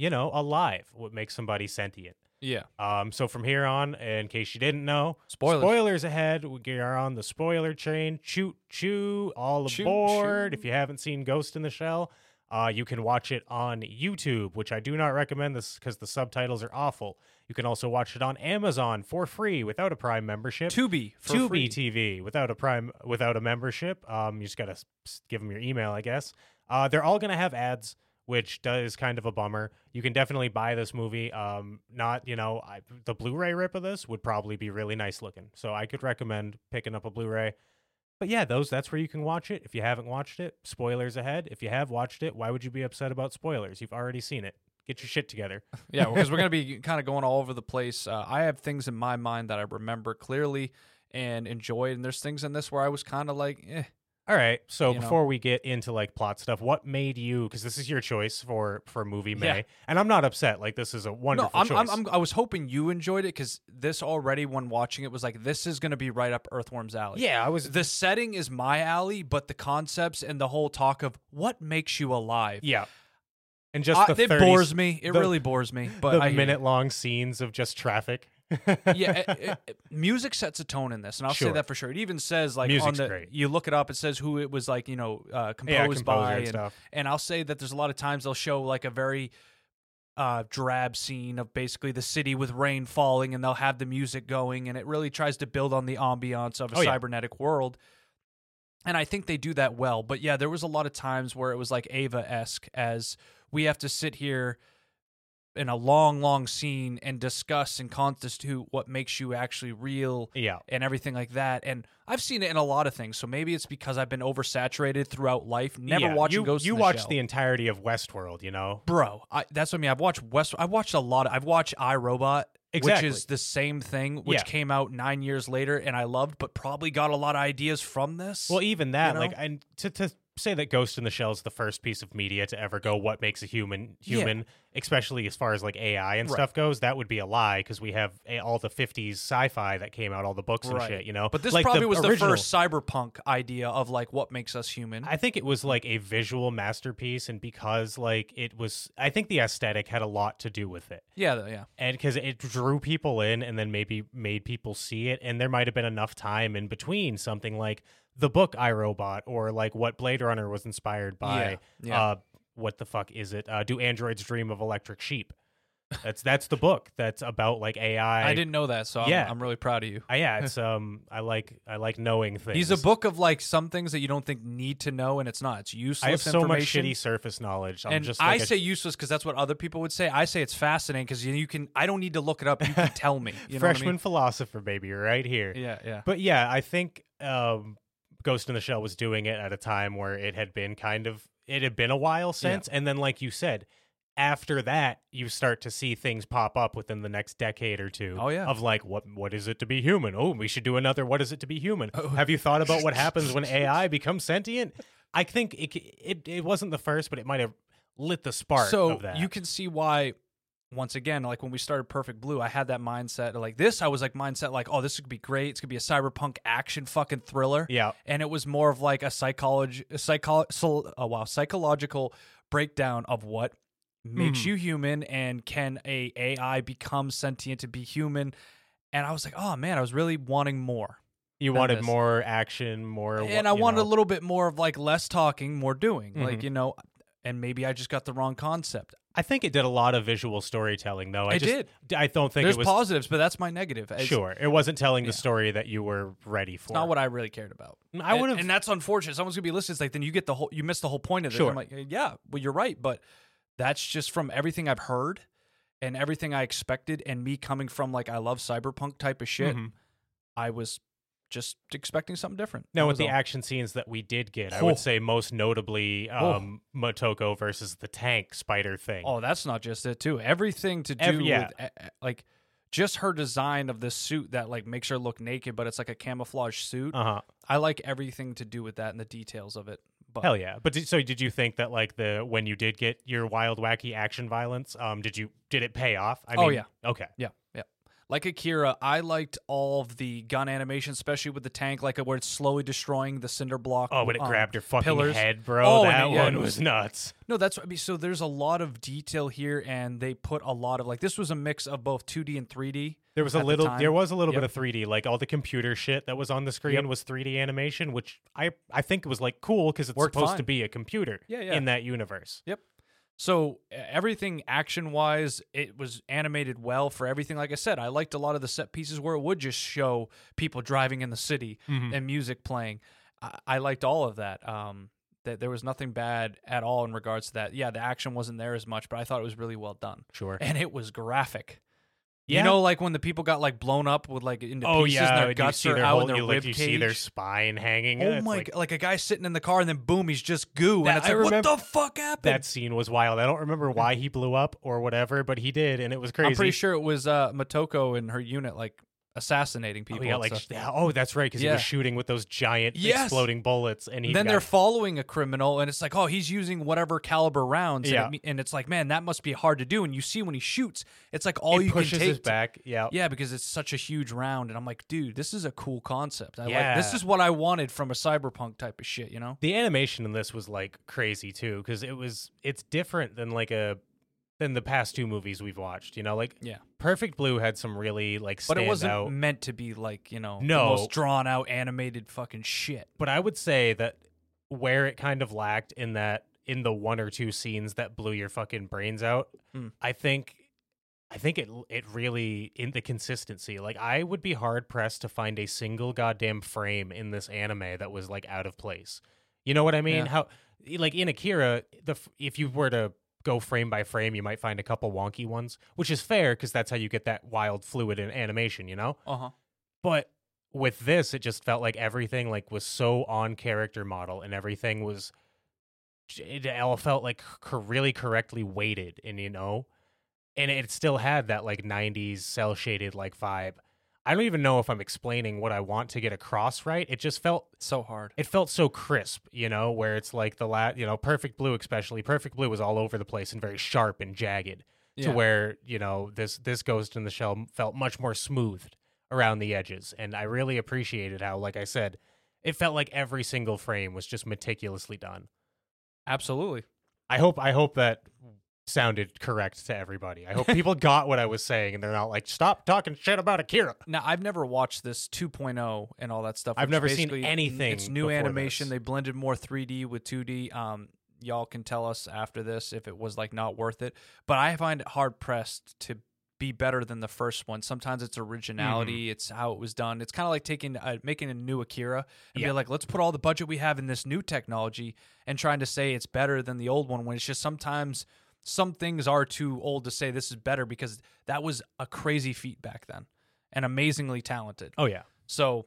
you know, alive? What makes somebody sentient? Yeah. Um so from here on, in case you didn't know, Spoilers. Spoilers ahead. We are on the spoiler train. Choo choo, all Choo aboard. choo. If you haven't seen Ghost in the Shell, uh, you can watch it on YouTube, which I do not recommend this because the subtitles are awful. You can also watch it on Amazon for free without a Prime membership. Tubi for Tubi free. TV without a Prime without a membership. Um, you just gotta give them your email, I guess. Uh, they're all gonna have ads which does kind of a bummer. You can definitely buy this movie. Um, not you know I, the Blu-ray rip of this would probably be really nice looking, so I could recommend picking up a Blu-ray. But yeah, those that's where you can watch it. If you haven't watched it, spoilers ahead. If you have watched it, why would you be upset about spoilers? You've already seen it. Get your shit together. <laughs> Yeah, because we're gonna <laughs> be kind of going all over the place. Uh, I have things in my mind that I remember clearly and enjoyed, and there's things in this where I was kind of like, eh. All right. So You know? before we get into like plot stuff, what made you? Because this is your choice for for movie May, Yeah. and I'm not upset. Like this is a wonderful No, I'm, choice. I'm, I'm, I was hoping you enjoyed it because this already, when watching it, was like, this is gonna be right up Earthworm's alley. yeah, I was. The setting is my alley, but the concepts and the whole talk of what makes you alive. yeah, and just I- the it 30 bores me. It the- really bores me. But the minute long scenes of just traffic. Yeah, it- it- it- music sets a tone in this, and I'll Sure. say that for sure. It even says like on the great. you look it up, it says who it was like you know uh, composed yeah, by, and and, stuff. and I'll say that there's a lot of times they'll show like a very uh, drab scene of basically the city with rain falling, and they'll have the music going, and it really tries to build on the ambiance of a Oh, yeah. cybernetic world. And I think they do that well. But yeah, there was a lot of times where it was like Ava esque, as we have to sit here in a long, long scene and discuss and constitute what makes you actually real Yeah, and everything like that. And I've seen it in a lot of things. So maybe it's because I've been oversaturated throughout life, never yeah. watching you, Ghost You watched the entirety of Westworld, you know. Bro, I, that's what I mean. I've watched West. I've watched a lot. Of, I've watched iRobot, Exactly. which is the same thing, which Yeah. came out nine years later, and I loved, but probably got a lot of ideas from this. Well, even that, know? like, and to to say that Ghost in the Shell is the first piece of media to ever go, what makes a human Yeah. human, especially as far as like AI and Right. stuff goes, that would be a lie because we have a, all the '50s sci-fi that came out, all the books and Right. shit, you know. but this Like, probably was the first cyberpunk idea of like what makes us human. I think it was like a visual masterpiece, and because like it was, I think the aesthetic had a lot to do with it. yeah, yeah. and because it drew people in and then maybe made people see it and there might have been enough time in between something like the book iRobot or like what Blade Runner was inspired by Yeah, yeah. uh what the fuck is it uh do androids dream of electric sheep that's that's the book that's about like AI I, didn't know that, so I'm, Yeah. I'm really proud of you. Uh, yeah it's <laughs> um I like I like knowing things He's a book of like some things that you don't think need to know, and it's not. It's useless. I have so much shitty surface knowledge I'm and just I like a- say useless because that's what other people would say. I say it's fascinating because you, you can. I don't need to look it up. You can <laughs> tell me. You know what I freshman philosopher baby right here? Yeah, yeah. But yeah, I think um, Ghost in the Shell was doing it at a time where it had been kind of it had been a while since, and then like you said, after that you start to see things pop up within the next decade or two. Oh, yeah. of like what what is it to be human? Oh, we should do another. What is it to be human? Oh. Have you thought about what happens when <laughs> AI becomes sentient? I think it it it wasn't the first, but it might have lit the spark so of that. you can see why. Once again, like when we started Perfect Blue, I had that mindset. Like this, I was like mindset, like, oh, this could be great. It's gonna be a cyberpunk action fucking thriller. yeah, and it was more of like a psychology, a psycho, so, oh wow, psychological breakdown of what makes Mhm. you human and can a AI become sentient to be human. And I was like, oh man, I was really wanting more, you wanted this. more action, more, and I wanted know. a little bit more of like less talking, more doing, like Mhm. you know. And maybe I just got the wrong concept. I think it did a lot of visual storytelling, though. I It just, did. I don't think There's it was positives, but that's my negative. It's sure. It wasn't telling yeah. the story that you were ready for. not what I really cared about. I would have. and that's unfortunate. Someone's gonna be listening. It's like then you get the whole, you miss the whole point of it. Sure. I'm like, yeah, well, you're right, but that's just from everything I've heard and everything I expected, and me coming from like I love cyberpunk type of shit. Mhm. I was just expecting something different. Now, with the all. action scenes that we did get, I Oh. would say most notably Oh. um, Motoko versus the tank spider thing. oh, that's not just it too. Everything to do Every- yeah. with like just her design of this suit that like makes her look naked, but it's like a camouflage suit. Uh huh. I like everything to do with that and the details of it. But Hell yeah! But did, so did you think that like the when you did get your wild wacky action violence, um, did you did it pay off? I Oh, yeah. Okay. Yeah, yeah. Like Akira, I liked all of the gun animation, especially with the tank, like where it's slowly destroying the cinder block. Oh, when it um, grabbed your fucking pillars. head, bro. Oh, that it- yeah, one was nuts. No, that's what I mean. So there's a lot of detail here, and they put a lot of like this was a mix of both 2D and 3D. There was a at the little. There was a little Yep. bit of 3D, like all the computer shit that was on the screen Yep. was 3D animation, which I I think was like cool because it's Worked supposed to be a computer Yeah, yeah. in that universe. So everything action wise, it was animated well for everything. Like I said, I liked a lot of the set pieces where it would just show people driving in the city Mhm. and music playing. I, I liked all of that. Um, that there was nothing bad at all in regards to that. Yeah, the action wasn't there as much, but I thought it was really well done, Sure. and it was graphic. Yeah. You know, like when the people got like blown up with like into oh pieces yeah, and their and you guts see are their out whole, their you, rib like, you see their spine hanging. Oh my! like- Like a guy sitting in the car, and then boom, he's just goo, That- and it's I like, what the fuck happened? that scene was wild. I don't remember why he blew up or whatever, but he did, and it was crazy. I'm pretty sure it was uh, Motoko and her unit like assassinating Oh, people. yeah, like stuff. oh, that's right, because he was shooting with those giant Yes. exploding bullets, and then got, they're following a criminal, and it's like, oh, he's using whatever caliber rounds. and Yeah. it and, it's like, man, that must be hard to do. And you see when he shoots, it's like all it you pushes can take. his back. Yeah, yeah, because it's such a huge round, and I'm like, dude, this is a cool concept. I like Yeah. this is what I wanted from a cyberpunk type of shit. You know? the animation in this was like crazy too, because it was it's different than like a than the past two movies we've watched. You know, like Yeah. Perfect Blue had some really like But it wasn't out. meant to be like you know No. the most drawn out animated fucking shit. but I would say that where it kind of lacked in that in the one or two scenes that blew your fucking brains out, Mm. I think I think it it really in the consistency. Like I would be hard pressed to find a single goddamn frame in this anime that was like out of place. You know what I mean? Yeah. How like in Akira, the if you were to go frame by frame, you might find a couple wonky ones, which is fair because that's how you get that wild fluid in animation, you know? Uh huh. but with this it just felt like everything like was so on character model and everything was it all felt like really correctly weighted and you know and it still had that like 90s cell shaded like vibe i don't even know if i'm explaining what i want to get across right. It just felt So hard. it felt so crisp you know where it's like the la you know perfect blue especially. Perfect blue was all over the place and very sharp and jagged to where you know this this ghost in the shell felt much more smoothed around the edges. And i really appreciated how like i said it felt like every single frame was just meticulously done. Absolutely. i hope i hope that sounded correct to everybody i hope <laughs> people got what i was saying and they're not like stop talking shit about akira Now I've never watched this 2.0 and all that stuff. I've never seen anything It's new animation. this. They blended more 3D with 2D. Um, y'all can tell us after this if it was like not worth it. But I find it hard pressed to be better than the first one. Sometimes it's originality. Mm-hmm. It's how it was done. It's kind of like taking uh, making a new Akira and Yeah. be like, let's put all the budget we have in this new technology and trying to say it's better than the old one when it's just sometimes some things are too old to say this is better because that was a crazy feat back then and amazingly talented. oh yeah So,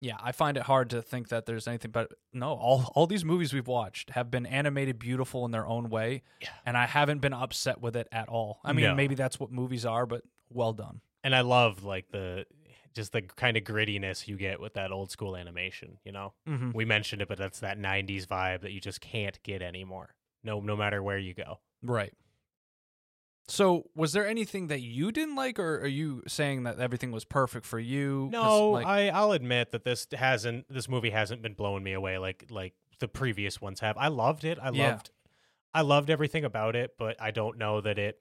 yeah, I find it hard to think that there's anything but no, all all these movies we've watched have been animated beautiful in their own way, Yeah. and I haven't been upset with it at all. I mean, No. maybe that's what movies are, but well done. and i love like the just the kind of grittiness you get with that old school animation you know Mm-hmm. we mentioned it but that's that 90s vibe that you just can't get anymore no no matter where you go Right. So, was there anything that you didn't like, or are you saying that everything was perfect for you? No, like, I I'll admit that this hasn't this movie hasn't been blowing me away like like the previous ones have. I loved it. I Yeah. loved I loved everything about it, but I don't know that it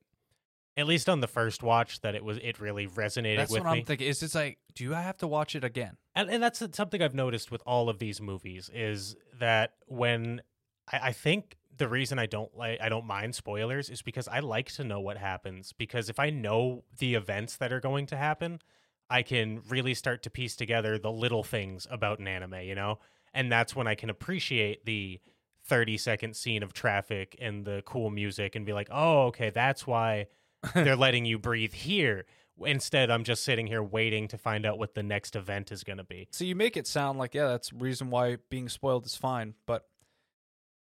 at least on the first watch that it was it really resonated that's with what me. I'm thinking. Is it's like, do I have to watch it again? and and that's something I've noticed with all of these movies is that when I, I think the reason I don't like I don't mind spoilers is because I like to know what happens because if I know the events that are going to happen, I can really start to piece together the little things about an anime, you know? And that's when I can appreciate the 30 second scene of traffic and the cool music and be like, "Oh, okay, that's why they're <laughs> letting you breathe here." Instead, I'm just sitting here waiting to find out what the next event is going to be. So you make it sound like yeah, that's reason why being spoiled is fine, but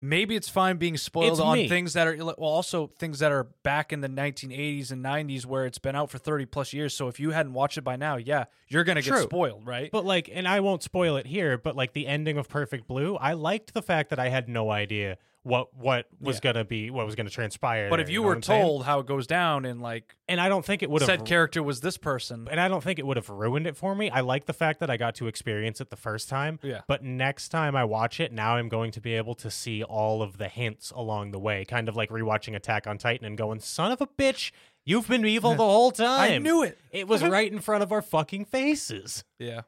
maybe it's fine being spoiled It's on me. things that are well, also things that are back in the 1980s and 90s where it's been out for 30 plus years. So if you hadn't watched it by now, yeah, you're gonna get spoiled, right? But like, and I won't spoil it here, but like the ending of Perfect Blue, I liked the fact that I had no idea what what was Yeah. gonna be, what was gonna transpire. But there, if you know were told how it goes down and like and I don't think it would have said character was this person, and I don't think it would have ruined it for me. I like the fact that I got to experience it the first time. yeah, But next time I watch it, now I'm going to be able to see all of the hints along the way, kind of like rewatching Attack on Titan and going, "Son of a bitch, you've been evil the whole <laughs> time." I knew it. it was <laughs> right in front of our fucking faces. Yeah,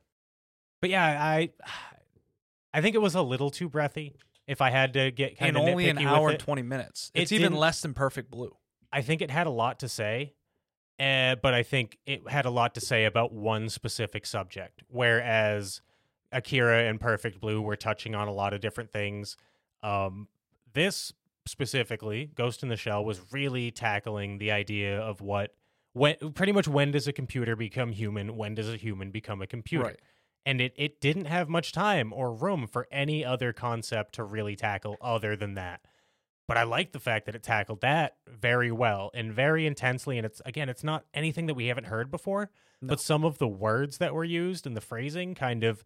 But yeah, I I think it was a little too breathy. If I had to get kind and of only an hour and 20 minutes. It It's even less than Perfect Blue. I think it had a lot to say. Uh, but I think it had a lot to say about one specific subject, whereas Akira and Perfect Blue were touching on a lot of different things. Um, this specifically, Ghost in the Shell, was really tackling the idea of what when pretty much when does a computer become human? When does a human become a computer? Right. And it, it didn't have much time or room for any other concept to really tackle other than that. But I like the fact that it tackled that very well and very intensely. And it's again, it's not anything that we haven't heard before, No. but some of the words that were used and the phrasing kind of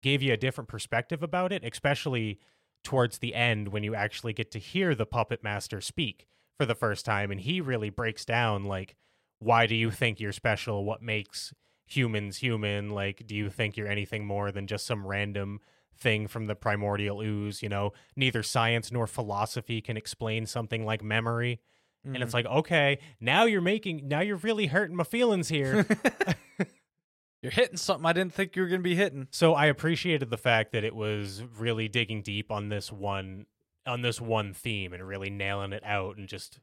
gave you a different perspective about it, especially towards the end when you actually get to hear the puppet master speak for the first time. And he really breaks down like, why do you think you're special? What makes humans human? Like, do you think you're anything more than just some random thing from the primordial ooze? You know, neither science nor philosophy can explain something like memory. And Mm-hmm. it's like, okay, now you're making, now you're really hurting my feelings here. <laughs> <laughs> You're hitting something I didn't think you were going to be hitting. so I appreciated the fact that it was really digging deep on this one, on this one theme and really nailing it out and just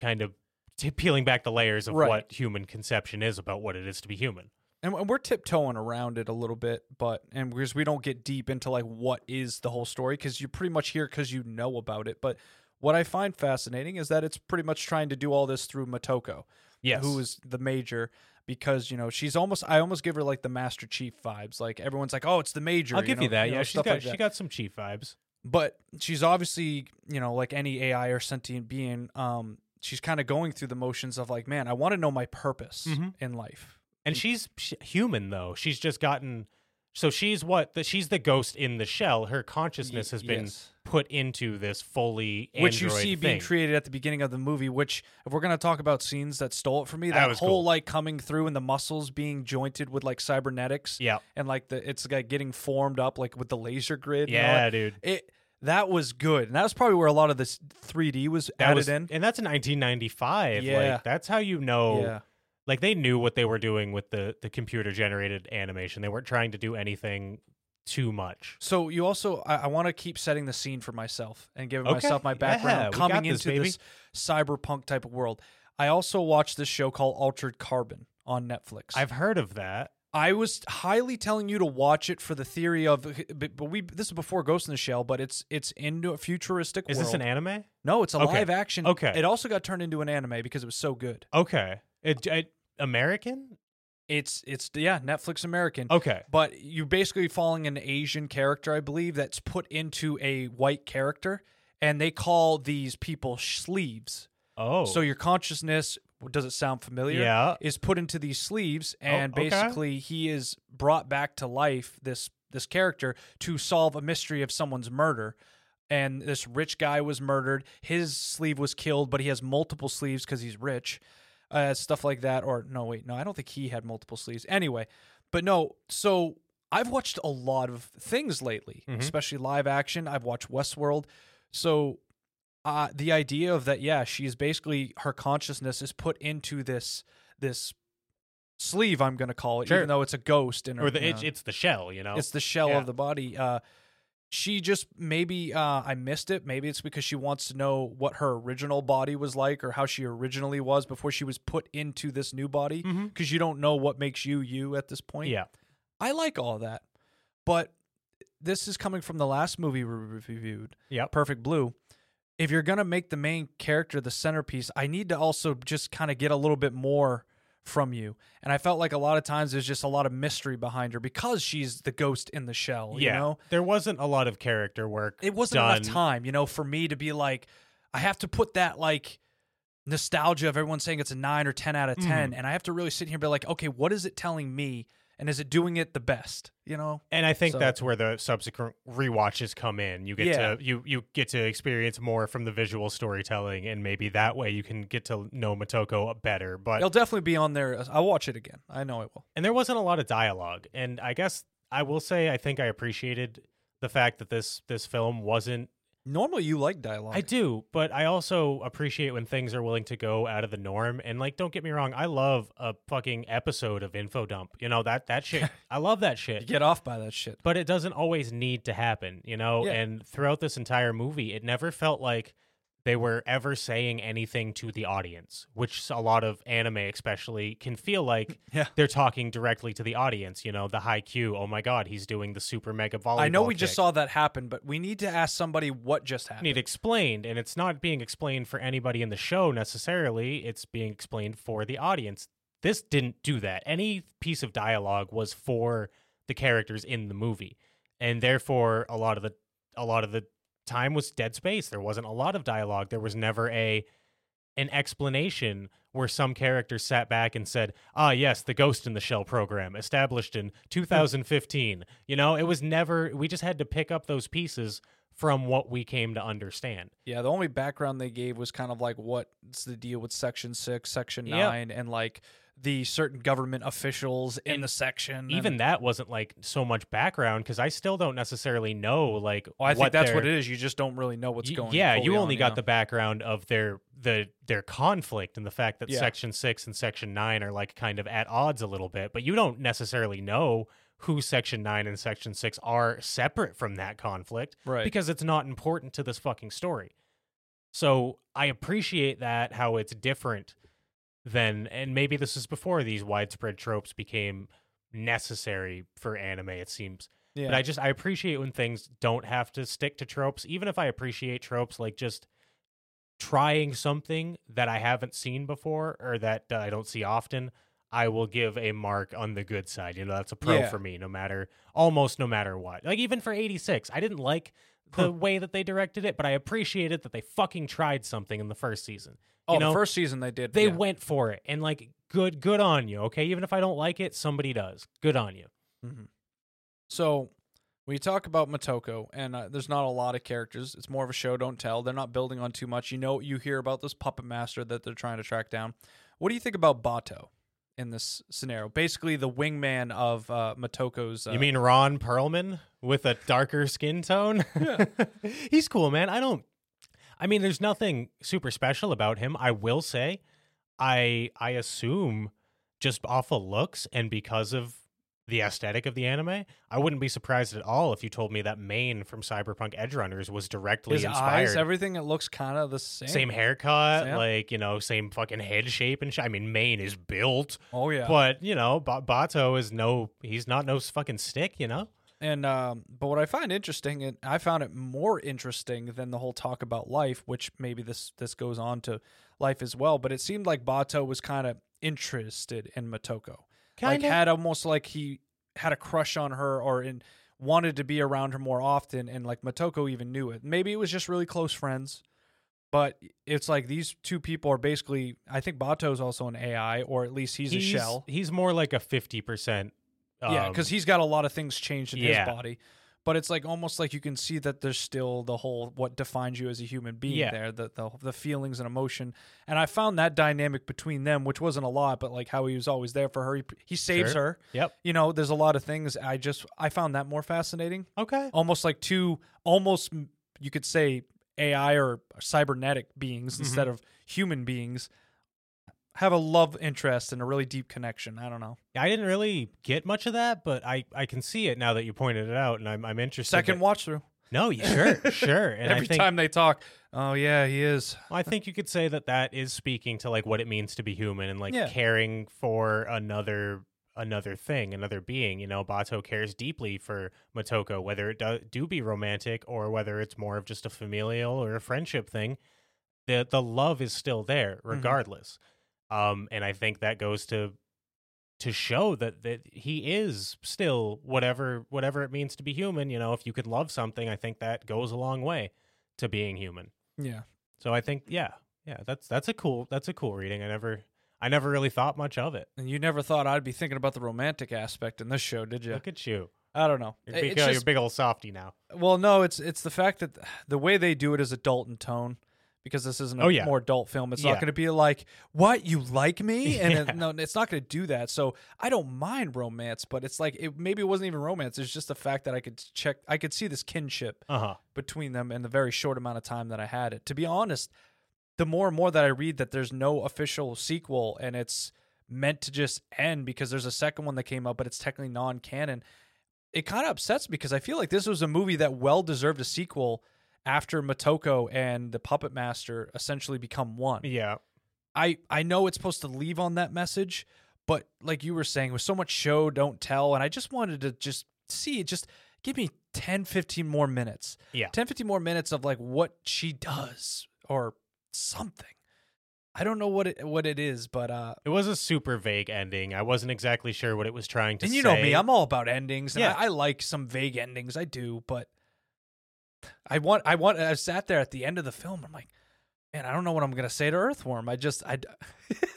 kind of t- peeling back the layers of Right. what human conception is about what it is to be human. And we're tiptoeing around it a little bit, but and because we don't get deep into like what is the whole story, because you're pretty much here because you know about it. But what I find fascinating is that it's pretty much trying to do all this through Motoko, Yes. who is the major, because you know she's almost. I almost give her like the Master Chief vibes. Like everyone's like, oh, it's the major. I'll give you, know- that. know, yeah, she's got like she got some chief vibes. but she's obviously you know like any ai or sentient being um she's kind of going through the motions of like man i want to know my purpose Mhm. in life And she's human though. She's just gotten so she's what the, she's the ghost in the shell. Her consciousness has been Yes. put into this fully which you see being created at the beginning of the movie which if we're going to talk about scenes that stole it from me That that, was whole cool. like coming through and the muscles being jointed with like cybernetics Yeah, and like the it's like getting formed up like with the laser grid yeah, dude. it that was good and that was probably where a lot of this 3d was That added was, in and that's in 1995. Yeah. Like that's how you know. yeah Like they knew what they were doing with the the computer generated animation. They weren't trying to do anything too much. So you also, I, I want to keep setting the scene for myself and giving Okay. myself my background we coming this, into baby. this cyberpunk type of world. I also watched this show called Altered Carbon on Netflix. I've heard of that. I was highly telling you to watch it for the theory of, but we this is before Ghost in the Shell, but it's it's into a futuristic Is world. this an anime? no, it's a Okay. live action. Okay. it also got turned into an anime because it was so good. Okay. It, it American? It's it's yeah, Netflix American. Okay. but you're basically following an Asian character, I believe, that's put into a white character, and they call these people sleeves. Oh. So your consciousness, does it sound familiar? yeah. Is put into these sleeves, and okay. basically he is brought back to life. This this character to solve a mystery of someone's murder. And this rich guy was murdered. His sleeve was killed, but he has multiple sleeves because he's rich. Uh, stuff like that. Or no, wait, no, I don't think he had multiple sleeves. Anyway, but no. So I've watched a lot of things lately, Mhm. especially live action. I've watched Westworld. So uh, the idea of that, yeah, she's basically her consciousness is put into this this sleeve. I'm going to call it, Sure. even though it's a ghost and or the it's, it's the shell, you know. it's the shell Yeah. of the body. Uh, she just maybe uh, I missed it. Maybe it's because she wants to know what her original body was like or how she originally was before she was put into this new body. Because you don't know what makes you you at this point. yeah. I like all that, but this is coming from the last movie we reviewed, Yeah, Perfect Blue. If you're gonna make the main character the centerpiece, I need to also just kind of get a little bit more from you. And I felt like a lot of times there's just a lot of mystery behind her because she's the ghost in the shell. yeah. You know, There wasn't a lot of character work. it wasn't done. enough time, you know, for me to be like, I have to put that like nostalgia of everyone saying it's a nine or ten out of 10 Mm-hmm. and I have to really sit here and be like, okay, what is it telling me? And is it doing it the best? You know? And I think So- that's where the subsequent rewatches come in. You get Yeah. to you you get to experience more from the visual storytelling, and maybe that way you can get to know Motoko better. But It'll definitely be on there. I'll watch it again. I know it will. and there wasn't a lot of dialogue, and I guess I will say I think I appreciated the fact that this this film wasn't. Normally, you like dialogue. I do, but I also appreciate when things are willing to go out of the norm. And like, don't get me wrong, I love a fucking episode of Info Dump. You know that that shit. <laughs> I love that shit. You get off by that shit. but it doesn't always need to happen, you know? Yeah. And throughout this entire movie, it never felt like they were ever saying anything to the audience, which a lot of anime, especially, can feel like <laughs> Yeah. they're talking directly to the audience. You know, the Haikyuu. Oh my God, he's doing the super mega volleyball. I know we just saw that happen, but we need to ask somebody what just happened. need explained, and it's not being explained for anybody in the show necessarily. It's being explained for the audience. This didn't do that. Any piece of dialogue was for the characters in the movie, and therefore a lot of the a lot of the time was dead space. There wasn't a lot of dialogue. There was never a an explanation where some character sat back and said, "Ah, yes, the Ghost in the Shell program established in 2015." you know, it was never. We just had to pick up those pieces from what we came to understand. Yeah, the only background they gave was kind of like what's the deal with Section 6, Section Yep. 9, and like the certain government officials in the section. Even and, that wasn't like so much background because I still don't necessarily know like. well, I think that's what it is. You just don't really know what's Y- going yeah you on, only got know? the background of their the their conflict and the fact that Yeah. section 6 and section 9 are like kind of at odds a little bit but you don't necessarily know who section 9 and section 6 are separate from that conflict Right. because it's not important to this fucking story so i appreciate that how it's different than and maybe this is before these widespread tropes became necessary for anime it seems yeah. but I just I appreciate when things don't have to stick to tropes. Even if I appreciate tropes like just trying something that I haven't seen before or that uh, I don't see often, I will give a mark on the good side. You know, that's a pro Yeah. for me no matter almost no matter what. Like even for 86, I didn't like the way that they directed it, but I appreciated that they fucking tried something in the first season. Oh, you know, the first season they did. they yeah. went for it and like good good on you, okay? Even if I don't like it, somebody does. Good on you. So we talk about Motoko, and uh, there's not a lot of characters. It's more of a show don't tell. They're not building on too much. You know, you hear about this puppet master that they're trying to track down. What do you think about Batou in this scenario? Basically, the wingman of uh, Motoko's. Uh, You mean Ron Perlman with a darker skin tone? Yeah. <laughs> He's cool, man. I don't I mean there's nothing super special about him. I will say I I assume just off of looks and because of the aesthetic of the anime, I wouldn't be surprised at all if you told me that Maine from Cyberpunk Edgerunners was directly his inspired. eyes, everything? It looks kind of the same. same haircut, Yeah. like, you know, same fucking head shape and shit. I mean, Maine is built, Oh yeah. but, you know, ba- Batou is no, he's not no fucking stick, you know? And um, but what I find interesting, and I found it more interesting than the whole talk about life, which maybe this this goes on to life as well. But it seemed like Batou was kind of interested in Motoko, like Kinda. had almost like he had a crush on her or in wanted to be around her more often, and like Motoko even knew it. Maybe it was just really close friends. But it's like these two people are basically. I think Batou's also an AI, or at least he's, a shell. He's more like a fifty percent. Yeah, because he's got a lot of things changed in yeah. his body. But it's like almost like you can see that there's still the whole what defines you as a human being Yeah. there, the, the the feelings and emotion. And I found that dynamic between them, which wasn't a lot, but like how he was always there for her. He, he saves Sure. her. Yep. You know, there's a lot of things I just I found that more fascinating. Okay. Almost like two almost you could say AI or cybernetic beings Mm-hmm. instead of human beings have a love interest and a really deep connection. I don't know. I didn't really get much of that, but I, I can see it now that you pointed it out, and I'm I'm interested. Second that- watch through. no, you- sure, <laughs> sure. And Every think time they talk, oh yeah, he is. I think you could say that that is speaking to like what it means to be human and like Yeah. caring for another another thing, another being. You know, Batou cares deeply for Motoko, whether it do, do be romantic or whether it's more of just a familial or a friendship thing. The the love is still there mm-hmm. regardless. Um, and I think that goes to to show that that he is still whatever whatever it means to be human. You know, if you could love something, I think that goes a long way to being human. Yeah. So I think yeah, yeah, that's that's a cool that's a cool reading. I never I never really thought much of it. And you never thought I'd be thinking about the romantic aspect in this show, did you? Look at you. I don't know. You're, big, it's uh, you're just- big old softy now. well, no, it's it's the fact that the way they do it is adult in tone. Because this isn't a Oh, yeah. more adult film, it's not going to be like, "What you like me?" <laughs> And Yeah. it, no, it's not going to do that. So I don't mind romance, but it's like it, maybe it wasn't even romance. It's just the fact that I could check, I could see this kinship Uh huh. between them in the very short amount of time that I had it. To be honest, the more and more that I read that there's no official sequel and it's meant to just end because there's a second one that came out, but it's technically non canon, it kind of upsets me because I feel like this was a movie that well deserved a sequel after Motoko and the puppet master essentially become one. Yeah. I I know it's supposed to leave on that message, but like you were saying, with so much show don't tell, and I just wanted to just see just give me 10 15 more minutes. Yeah. 10 15 more minutes of like what she does or something. I don't know what it what it is, but uh It was a super vague ending. I wasn't exactly sure what it was trying to and you say. know me, I'm all about endings. And Yeah. I, I like some vague endings. I do, but I want I want I sat there at the end of the film. I'm like, man, I don't know what I'm gonna say to Earthworm. I just I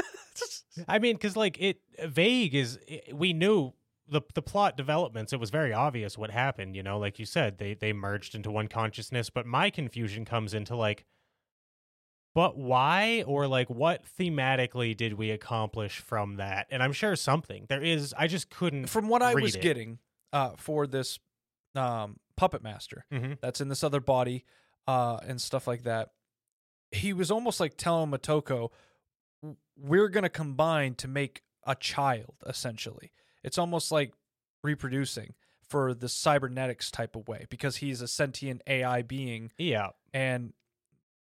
<laughs> I mean, because like it vague is i we knew the the plot developments. It was very obvious what happened. You know, like you said, they they merged into one consciousness. But my confusion comes into like, but why or like what thematically did we accomplish from that? And I'm sure something there is. I just couldn't. from what I was it. getting uh, for this um, puppet master Mhm. that's in this other body uh, and stuff like that, he was almost like telling Motoko, "W- "We're gonna combine to make a child." Essentially, it's almost like reproducing for the cybernetics type of way because he's a sentient AI being Yeah. and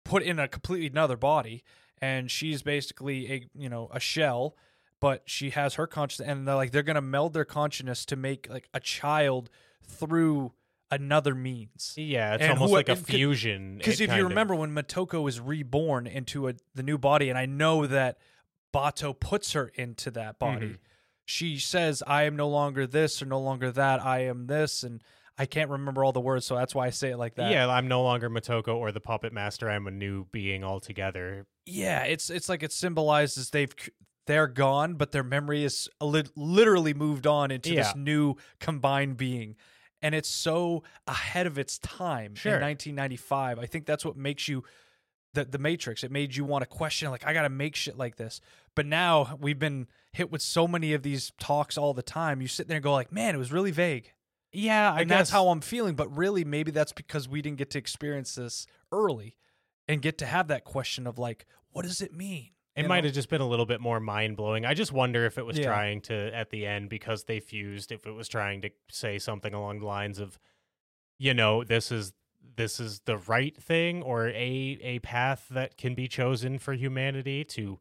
put in a completely another body and she's basically a you know a shell but she has her consciousness and they're like they're gonna meld their consciousness to make like a child through another means Yeah, it's And almost who- like a fusion. because if you of- remember when Motoko is reborn into a the new body and I know that Batou puts her into that body Mhm. she says I am no longer this or no longer that I am this and I can't remember all the words so that's why I say it like that yeah, I'm no longer Motoko or the puppet master. I'm a new being altogether. yeah it's it's like it symbolizes they've they're gone but their memory is a lit- literally moved on into Yeah. this new combined being and it's so ahead of its time Sure. in 1995 i think that's what makes you the the matrix. It made you want to question like i gotta make shit like this. But now we've been hit with so many of these talks all the time. You sit there and go like man it was really vague. Yeah, I and guess that's how i'm feeling but really maybe that's because we didn't get to experience this early and get to have that question of like what does it mean It You might know? have just been a little bit more mind blowing. I just wonder if it was Yeah. trying to, at the end, because they fused, if it was trying to say something along the lines of, you know, this is this is the right thing or a a path that can be chosen for humanity to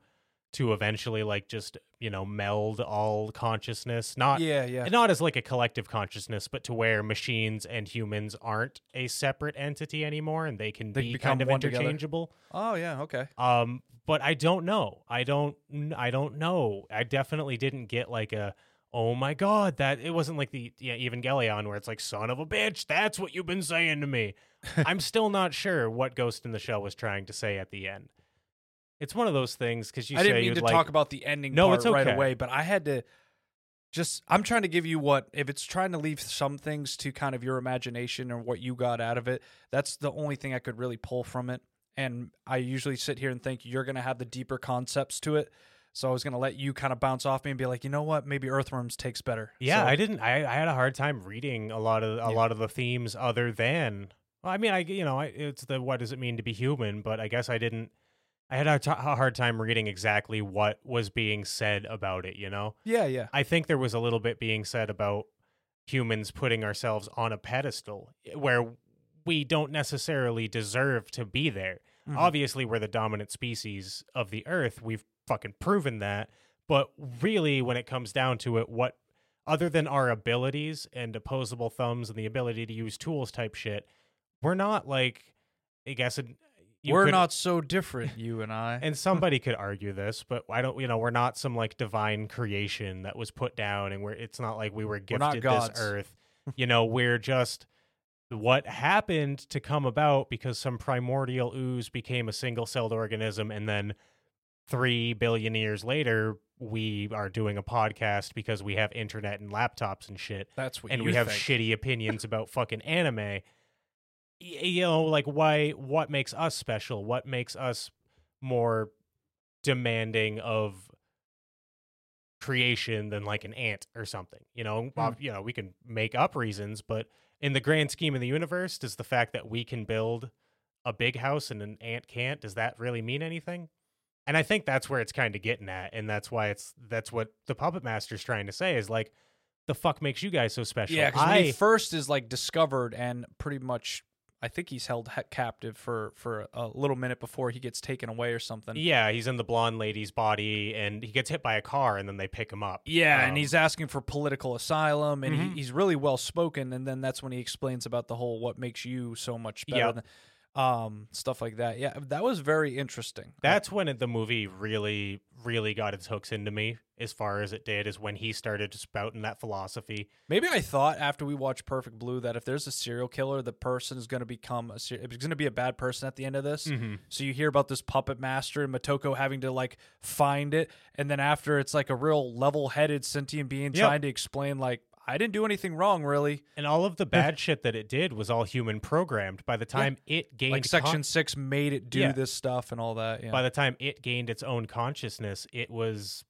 to eventually like just you know meld all consciousness not yeah yeah not as like a collective consciousness, but to where machines and humans aren't a separate entity anymore, and they can They be kind of one together. interchangeable. oh yeah okay Um, but I don't know. I don't. I don't know. I definitely didn't get like a. Oh my god! That it wasn't like the yeah Evangelion where it's like son of a bitch. That's what you've been saying to me. <laughs> I'm still not sure what Ghost in the Shell was trying to say at the end. It's one of those things because you I say didn't mean to like, talk about the ending No, part it's right away, but I had to just I'm trying to give you what if it's trying to leave some things to kind of your imagination or what you got out of it, that's the only thing I could really pull from it. And I usually sit here and think you're going to have the deeper concepts to it. So I was going to let you kind of bounce off me and be like, "You know what? Maybe Earthworms takes better." Yeah, So- I didn't. I, I had a hard time reading a lot of a Yeah. lot of the themes other than. Well, I mean, I you know, I, it's the what does it mean to be human? But I guess I didn't. I had a, t- a hard time reading exactly what was being said about it. You know, Yeah, yeah. I think there was a little bit being said about humans putting ourselves on a pedestal eh, where we don't necessarily deserve to be there. Mhm. Obviously, we're the dominant species of the earth. We've fucking proven that. But really, when it comes down to it, what other than our abilities and opposable thumbs and the ability to use tools type shit, we're not like, I guess it, you We're could- not so different, you and I. <laughs> and somebody could argue this, but I don't. You know, we're not some like divine creation that was put down, and we're. It's not like we were We're gifted this earth. You know, we're just what happened to come about because some primordial ooze became a single-celled organism, and then three billion years later, we are doing a podcast because we have internet and laptops and shit that's what and we have think. shitty opinions <laughs> about fucking anime y- you know like why what makes us special what makes us more demanding of creation than like an ant or something you know. Hmm. Ob- you know we can make up reasons but in the grand scheme of the universe does the fact that we can build a big house and an ant can't does that really mean anything? And i think that's where it's kind of getting at and that's why it's that's what the puppet master's trying to say is like the fuck makes you guys so special? Yeah, because I, first is like discovered and pretty much I think he's held ha- captive for for a little minute before he gets taken away or something. Yeah, he's in the blonde lady's body, and he gets hit by a car, and then they pick him up. Yeah, and Um, he's asking for political asylum, and Mhm. he, he's really well spoken. And then that's when he explains about the whole what makes you so much better, Yep. than, um, stuff like that. Yeah, that was very interesting. That's when it, the movie really, really got its hooks into me. As far as it did, is when he started spouting that philosophy. Maybe I thought after we watched Perfect Blue that if there's a serial killer, the person is going to become a ser- it's going to be a bad person at the end of this. Mm-hmm. So you hear about this puppet master and Motoko having to like find it, and then after it's like a real level-headed sentient being Yep. trying to explain like I didn't do anything wrong, really. And all of the <laughs> bad shit that it did was all human programmed. By the time it gained Like Section con- Six made it do Yeah. this stuff and all that. Yeah. by the time it gained its own consciousness, it was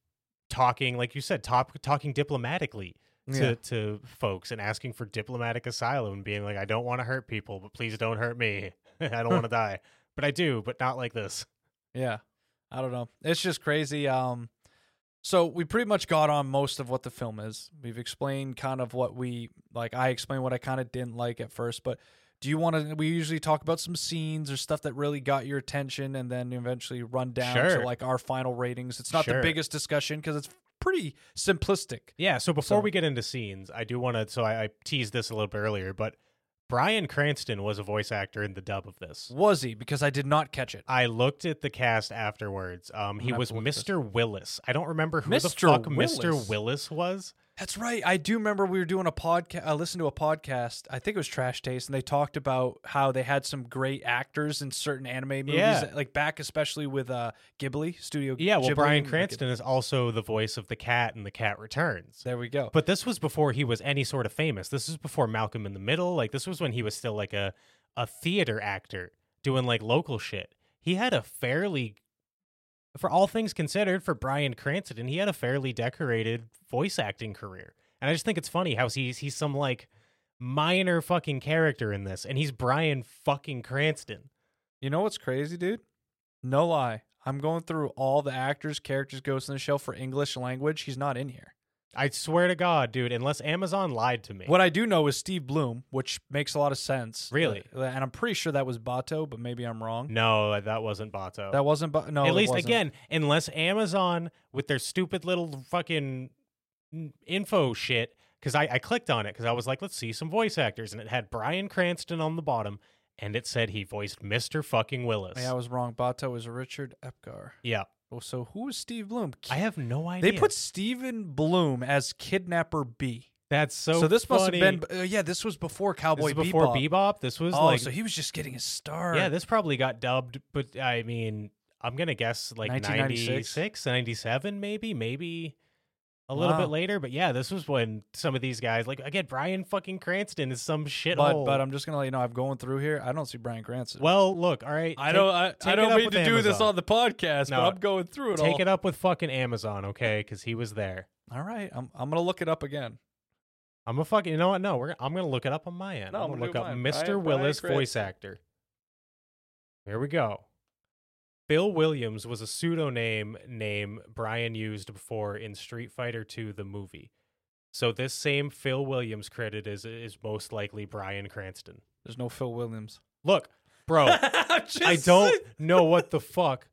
talking, like you said, top, talking diplomatically to, Yeah. to folks and asking for diplomatic asylum and being like, I don't want to hurt people, but please don't hurt me. <laughs> I don't want to <laughs> die. But I do, but not like this. Yeah. I don't know. It's just crazy. Um so we pretty much got on most of what the film is. We've explained kind of what we like I explained what I kind of didn't like at first, but do you want to we usually talk about some scenes or stuff that really got your attention and then eventually run down to like our final ratings. It's not the biggest discussion cuz it's pretty simplistic. Yeah. So before So- we get into scenes, I do want to. So I, I teased this a little bit earlier, but Bryan Cranston was a voice actor in the dub of this. Was he? Because I did not catch it. I looked at the cast afterwards. Um, he was to look at this. Mr. Willis. I don't remember who the fuck Willis? Mr. Willis was. That's right. I do remember we were doing a podcast. I listened to a podcast. I think it was Trash Taste, and they talked about how they had some great actors in certain anime movies, Yeah. like back especially with uh, Ghibli Studio. Yeah, well, Ghibli Bryan Cranston is also the voice of the cat in The Cat Returns. There we go. But this was before he was any sort of famous. This was before Malcolm in the Middle. Like this was when he was still like a a theater actor doing like local shit. He had a fairly for all things considered for Bryan Cranston, he had a fairly decorated voice acting career. And I just think it's funny how he's he's some like minor fucking character in this and he's Bryan fucking Cranston. you know what's crazy, dude? No lie. I'm going through all the actors, characters, Ghost in the Shell for English language. He's not in here. I swear to God, dude, unless Amazon lied to me. What I do know is Steve Blum, which makes a lot of sense. Really? Uh, And I'm pretty sure that was Batou, but maybe I'm wrong. No, that wasn't Batou. That wasn't. Ba- no, At least wasn't. again, unless Amazon with their stupid little fucking info shit, because I, I clicked on it because I was like, let's see some voice actors, and it had Bryan Cranston on the bottom, and it said he voiced Mr. fucking Willis. Yeah, I was wrong. Batou was Richard Epcar. yeah, Oh, so who is Steve Blum? I have no idea. They put Stephen Blum as Kidnapper B. that's so. So, this must funny. have been. Uh, yeah, this was before This Cowboy is before Bebop. Bebop. This was oh, like so he was just getting his start. yeah, this probably got dubbed, but I mean, I'm gonna guess like 1996? 96, 97, maybe, maybe a little Wow. bit later. But yeah, this was when some of these guys, like again, Bryan fucking Cranston is some but shithole. but I'm just gonna let you know I'm going through here. I don't see Bryan Cranston. well, look, all right, I take- don't. I, I don't up mean with to do this on the podcast, No, but I'm going through it take all. it up with fucking Amazon, okay? Because he was there. All right, I'm I'm gonna look it up again. I'm a fucking. You know what? No, we're. I'm gonna look it up on my end. No, I'm I'm gonna gonna look up mine. Mr. Brian- Brian Willis, voice actor. Here we go. Phil Williams was a pseudonym name Bryan used before in Street Fighter 2 the movie. So this same Phil Williams credit is is most likely Bryan Cranston. There's no Phil Williams. Look, bro, <laughs> I don't <laughs> know what the fuck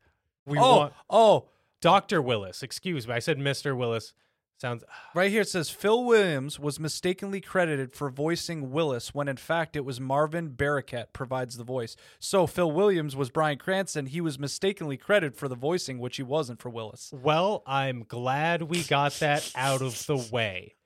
we oh, want. oh, Dr. Willis, excuse me. I said Mr. Willis. Sounds <sighs> Right here it says Phil Williams was mistakenly credited for voicing Willis when in fact it was Marvin Barracat provides the voice. So Phil Williams was Bryan Cranston. He was mistakenly credited for the voicing, which he wasn't for Willis. Well, I'm glad we got that out of the way.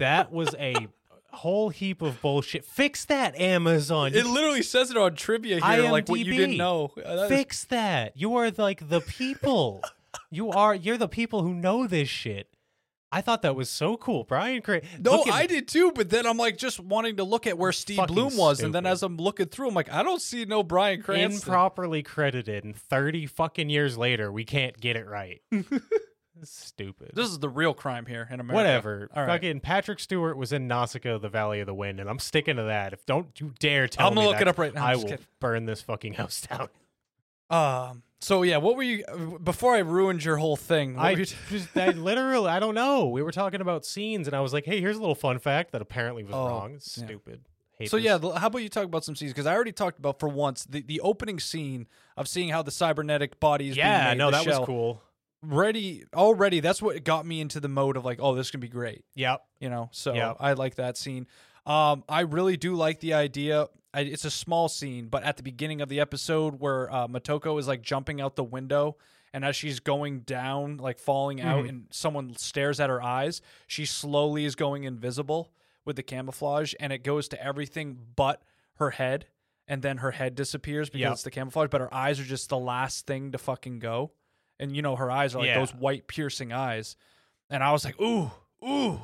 That was a whole heap of bullshit. Fix that, Amazon. It literally says it on trivia here, like what you didn't know. Uh, Fix that. You are like the people. you are. You're the people who know this shit. I thought that was so cool, Bryan. Cra- no, I did too, but then I'm like just wanting to look at where Steve Blum was, and then as I'm looking through, I'm like, I don't see no Bryan Cranston. improperly credited, and thirty fucking years later, we can't get it right. <laughs> Stupid. this is the real crime here in America. Whatever. All right. Fucking Patrick Stewart was in Nausicaa, the Valley of the Wind, and I'm sticking to that. If don't you dare tell me, I'm gonna look it up right now. I Just will kidding. burn this fucking house down. Um. So yeah, what were you before I ruined your whole thing? I <laughs> just, I literally, I don't know. We were talking about scenes, and I was like, "Hey, here's a little fun fact that apparently was Oh, wrong. It's yeah. stupid. Hate So yeah, how about you talk about some scenes? Because I already talked about for once the, the opening scene of seeing how the cybernetic body is. being yeah, made, no, that shell. was cool. Ready already. That's what got me into the mode of like, oh, this can be great. Yep. You know, so Yeah. I like that scene. Um, I really do like the idea. I, it's a small scene, but at the beginning of the episode where uh, Motoko is like jumping out the window, and as she's going down, like falling out, Mhm. and someone stares at her eyes, she slowly is going invisible with the camouflage, and it goes to everything but her head, and then her head disappears because Yep. it's the camouflage, but her eyes are just the last thing to fucking go, and you know her eyes are like Yeah. those white piercing eyes, and I was like, ooh, ooh,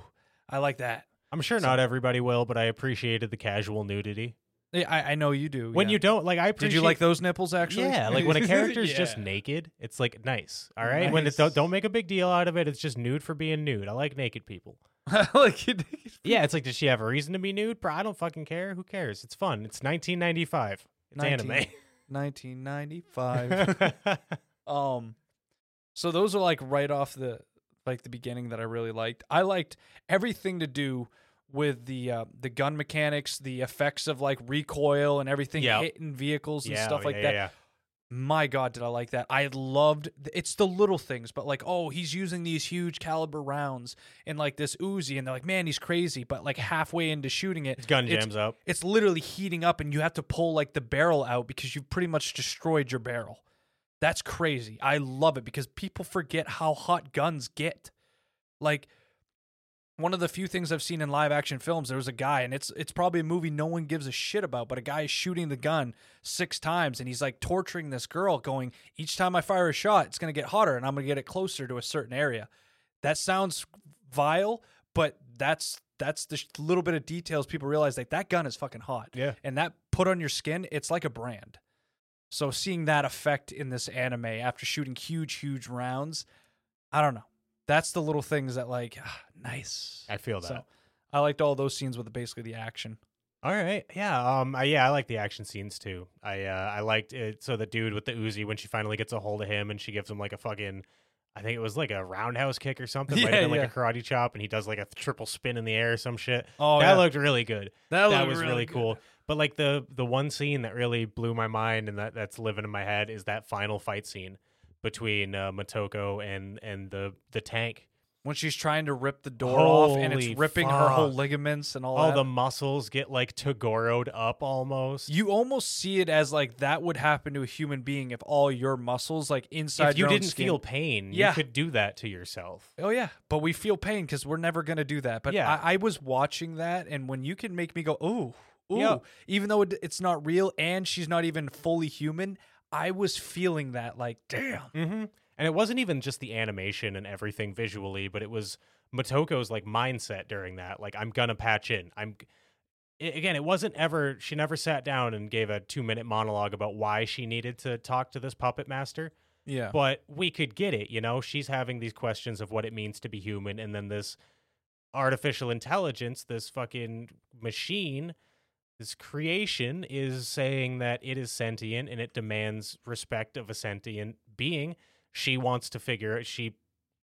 I like that. I'm sure not everybody will, but I appreciated the casual nudity. Yeah, I, I know you do. When yeah. you don't like, I appreciate. did you like those nipples actually? Yeah, like when a <laughs> character's just Yeah. naked, it's like nice. All right, when it don't, don't make a big deal out of it. It's just nude for being nude. I like naked people. <laughs> like it- Yeah, it's like, does she have a reason to be nude? Bro, I don't fucking care. Who cares? It's fun. It's 1995. It's 19 1995. <laughs> um, so those are like right off the like the beginning that I really liked. I liked everything to do with the uh, the gun mechanics, the effects of like recoil and everything Yep. hitting vehicles and yeah, stuff like yeah, that. yeah. my god did i like that i loved it's the little things but like oh he's using these huge caliber rounds and like this Uzi and they're like man he's crazy but like halfway into shooting it His gun it's- jams up. it's literally heating up and you have to pull like the barrel out because you've pretty much destroyed your barrel that's crazy i love it because people forget how hot guns get like one of the few things I've seen in live action films, there was a guy, and it's it's probably a movie no one gives a shit about, but a guy is shooting the gun six times, and he's like torturing this girl, going, each time I fire a shot, it's gonna get hotter, and I'm gonna get it closer to a certain area. That sounds vile, but that's that's the sh- little bit of details people realize like that gun is fucking hot, Yeah. and that put on your skin, it's like a brand. So seeing that effect in this anime after shooting huge, huge rounds, I don't know. That's the little things that like ah, nice. I feel that. So I liked all those scenes with basically the action. All right, yeah, um, I, yeah, I like the action scenes too. I, uh, I liked it. So the dude with the Uzi, when she finally gets a hold of him, and she gives him like a fucking, I think it was like a roundhouse kick or something, <laughs> might Yeah, have been yeah. like a karate chop, and he does like a triple spin in the air or some shit. Oh, that looked really good. that, that was really good. cool. But like the the one scene that really blew my mind and that that's living in my head is that final fight scene between uh, Motoko and and the the tank. When she's trying to rip the door off and it's ripping her whole ligaments and all All that. the muscles get like Tagoroed up almost. you almost see it as like that would happen to a human being if all your muscles like inside if you didn't skin- feel pain, Yeah. you could do that to yourself. Oh yeah, but we feel pain because we're never gonna do that. But Yeah. I, I was watching that, and when you can make me go, ooh, ooh, even though it, it's not real and she's not even fully human, I was feeling that like, damn. Mm-hmm. And it wasn't even just the animation and everything visually, but it was Motoko's like mindset during that. Like, I'm gonna patch in. I'm I- again. It wasn't ever. She never sat down and gave a two minute monologue about why she needed to talk to this puppet master. Yeah, But we could get it. You know, she's having these questions of what it means to be human, and then this artificial intelligence, this fucking machine. This creation is saying that it is sentient and it demands respect of a sentient being. She wants to figure she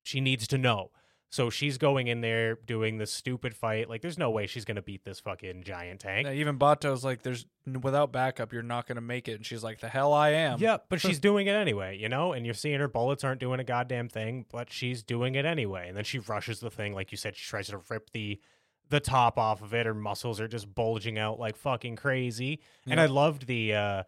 she needs to know. So she's going in there doing this stupid fight. Like there's no way she's gonna beat this fucking giant tank. Yeah, even Batou's like, there's without backup, you're not gonna make it, and she's like, the hell I am. yeah but <laughs> she's doing it anyway you know? And you're seeing her bullets aren't doing a goddamn thing but she's doing it anyway. And then she rushes the thing like you said she tries to rip the the top off of it her muscles are just bulging out like fucking crazy and i loved the uh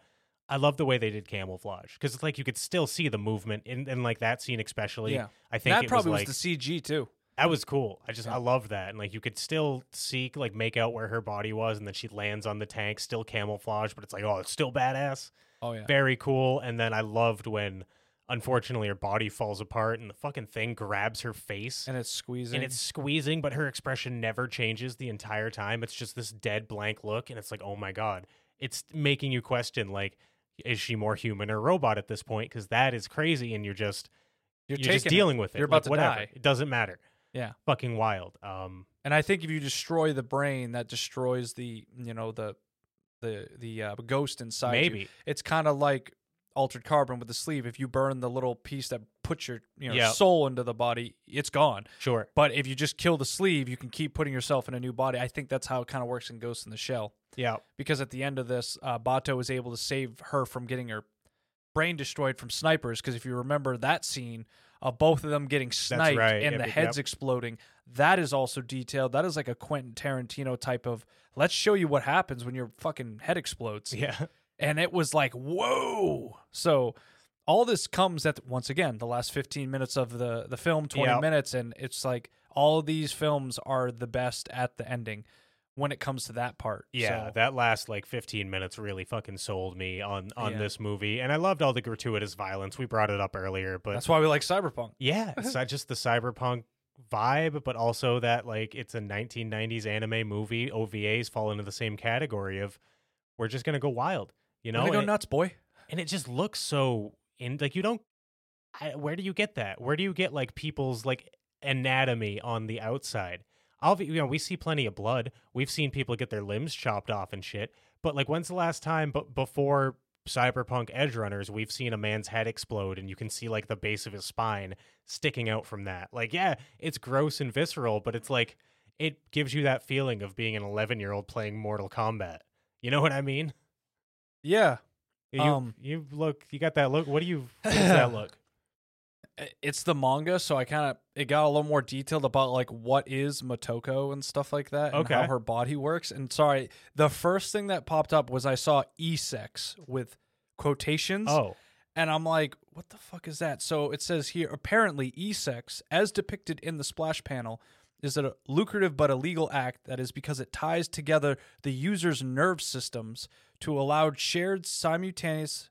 I love the way they did camouflage because it's like you could still see the movement in, in like that scene, especially. Yeah. I think that it probably was was, the CG too. That was cool. I just Yeah. I love that, and like you could still see like make out where her body was, and then she lands on the tank, still camouflage, but it's like oh, it's still badass, Oh yeah, very cool. And then I loved when, unfortunately, her body falls apart and the fucking thing grabs her face. and it's squeezing. And it's squeezing, but her expression never changes the entire time. It's just this dead blank look, and it's like, oh my god, it's making you question like, is she more human or robot at this point? Because that is crazy, and you're just you're, you're, just taking it. dealing with it. You're like, about to whatever. die. It doesn't matter. Yeah. fucking wild. Um, And I think if you destroy the brain, that destroys the you know the the the uh, ghost inside you. maybe. It's kind of like altered carbon with the sleeve. If you burn the little piece that puts your you know Yep. soul into the body, it's gone. Sure. But if you just kill the sleeve, you can keep putting yourself in a new body. I think that's how it kind of works in Ghost in the Shell. Yeah. Because at the end of this, uh, Batou is able to save her from getting her brain destroyed from snipers. Because if you remember that scene of both of them getting sniped right. and Yep, the heads yep. exploding, that is also detailed. That is like a Quentin Tarantino type of let's show you what happens when your fucking head explodes Yeah. And it was like whoa so all this comes at once again the last 15 minutes of the the film 20 Yeah. minutes and it's like all of these films are the best at the ending when it comes to that part Yeah, So, that last like 15 minutes really fucking sold me on on Yeah. this movie, and I loved all the gratuitous violence. We brought it up earlier, but that's why we like cyberpunk <laughs> yeah, it's not just the cyberpunk vibe, but also that like it's a 1990s anime movie. OVAs fall into the same category of we're just gonna go wild, you know? Go nuts boy and it just looks so in like you don't. I, where do you get that? Where do you get like people's like anatomy on the outside? I'll you know we see plenty of blood. We've seen people get their limbs chopped off and shit. But like when's the last time? But before Cyberpunk Edgerunners, we've seen a man's head explode and you can see like the base of his spine sticking out from that. Like yeah, it's gross and visceral, but it's like it gives you that feeling of being an 11 year old playing Mortal Kombat. You know what I mean? Yeah You Um, you look you got that look. What do you what's that <laughs> look? It's the manga so i kind of it got a little more detailed about like what is motoko and stuff like that and how her body works and sorry the first thing that popped up was i saw e-sex with quotations Oh, And I'm like, what the fuck is that? So it says here apparently e sex, as depicted in the splash panel, is a lucrative but illegal act that is because it ties together the user's nerve systems to allow shared simultaneous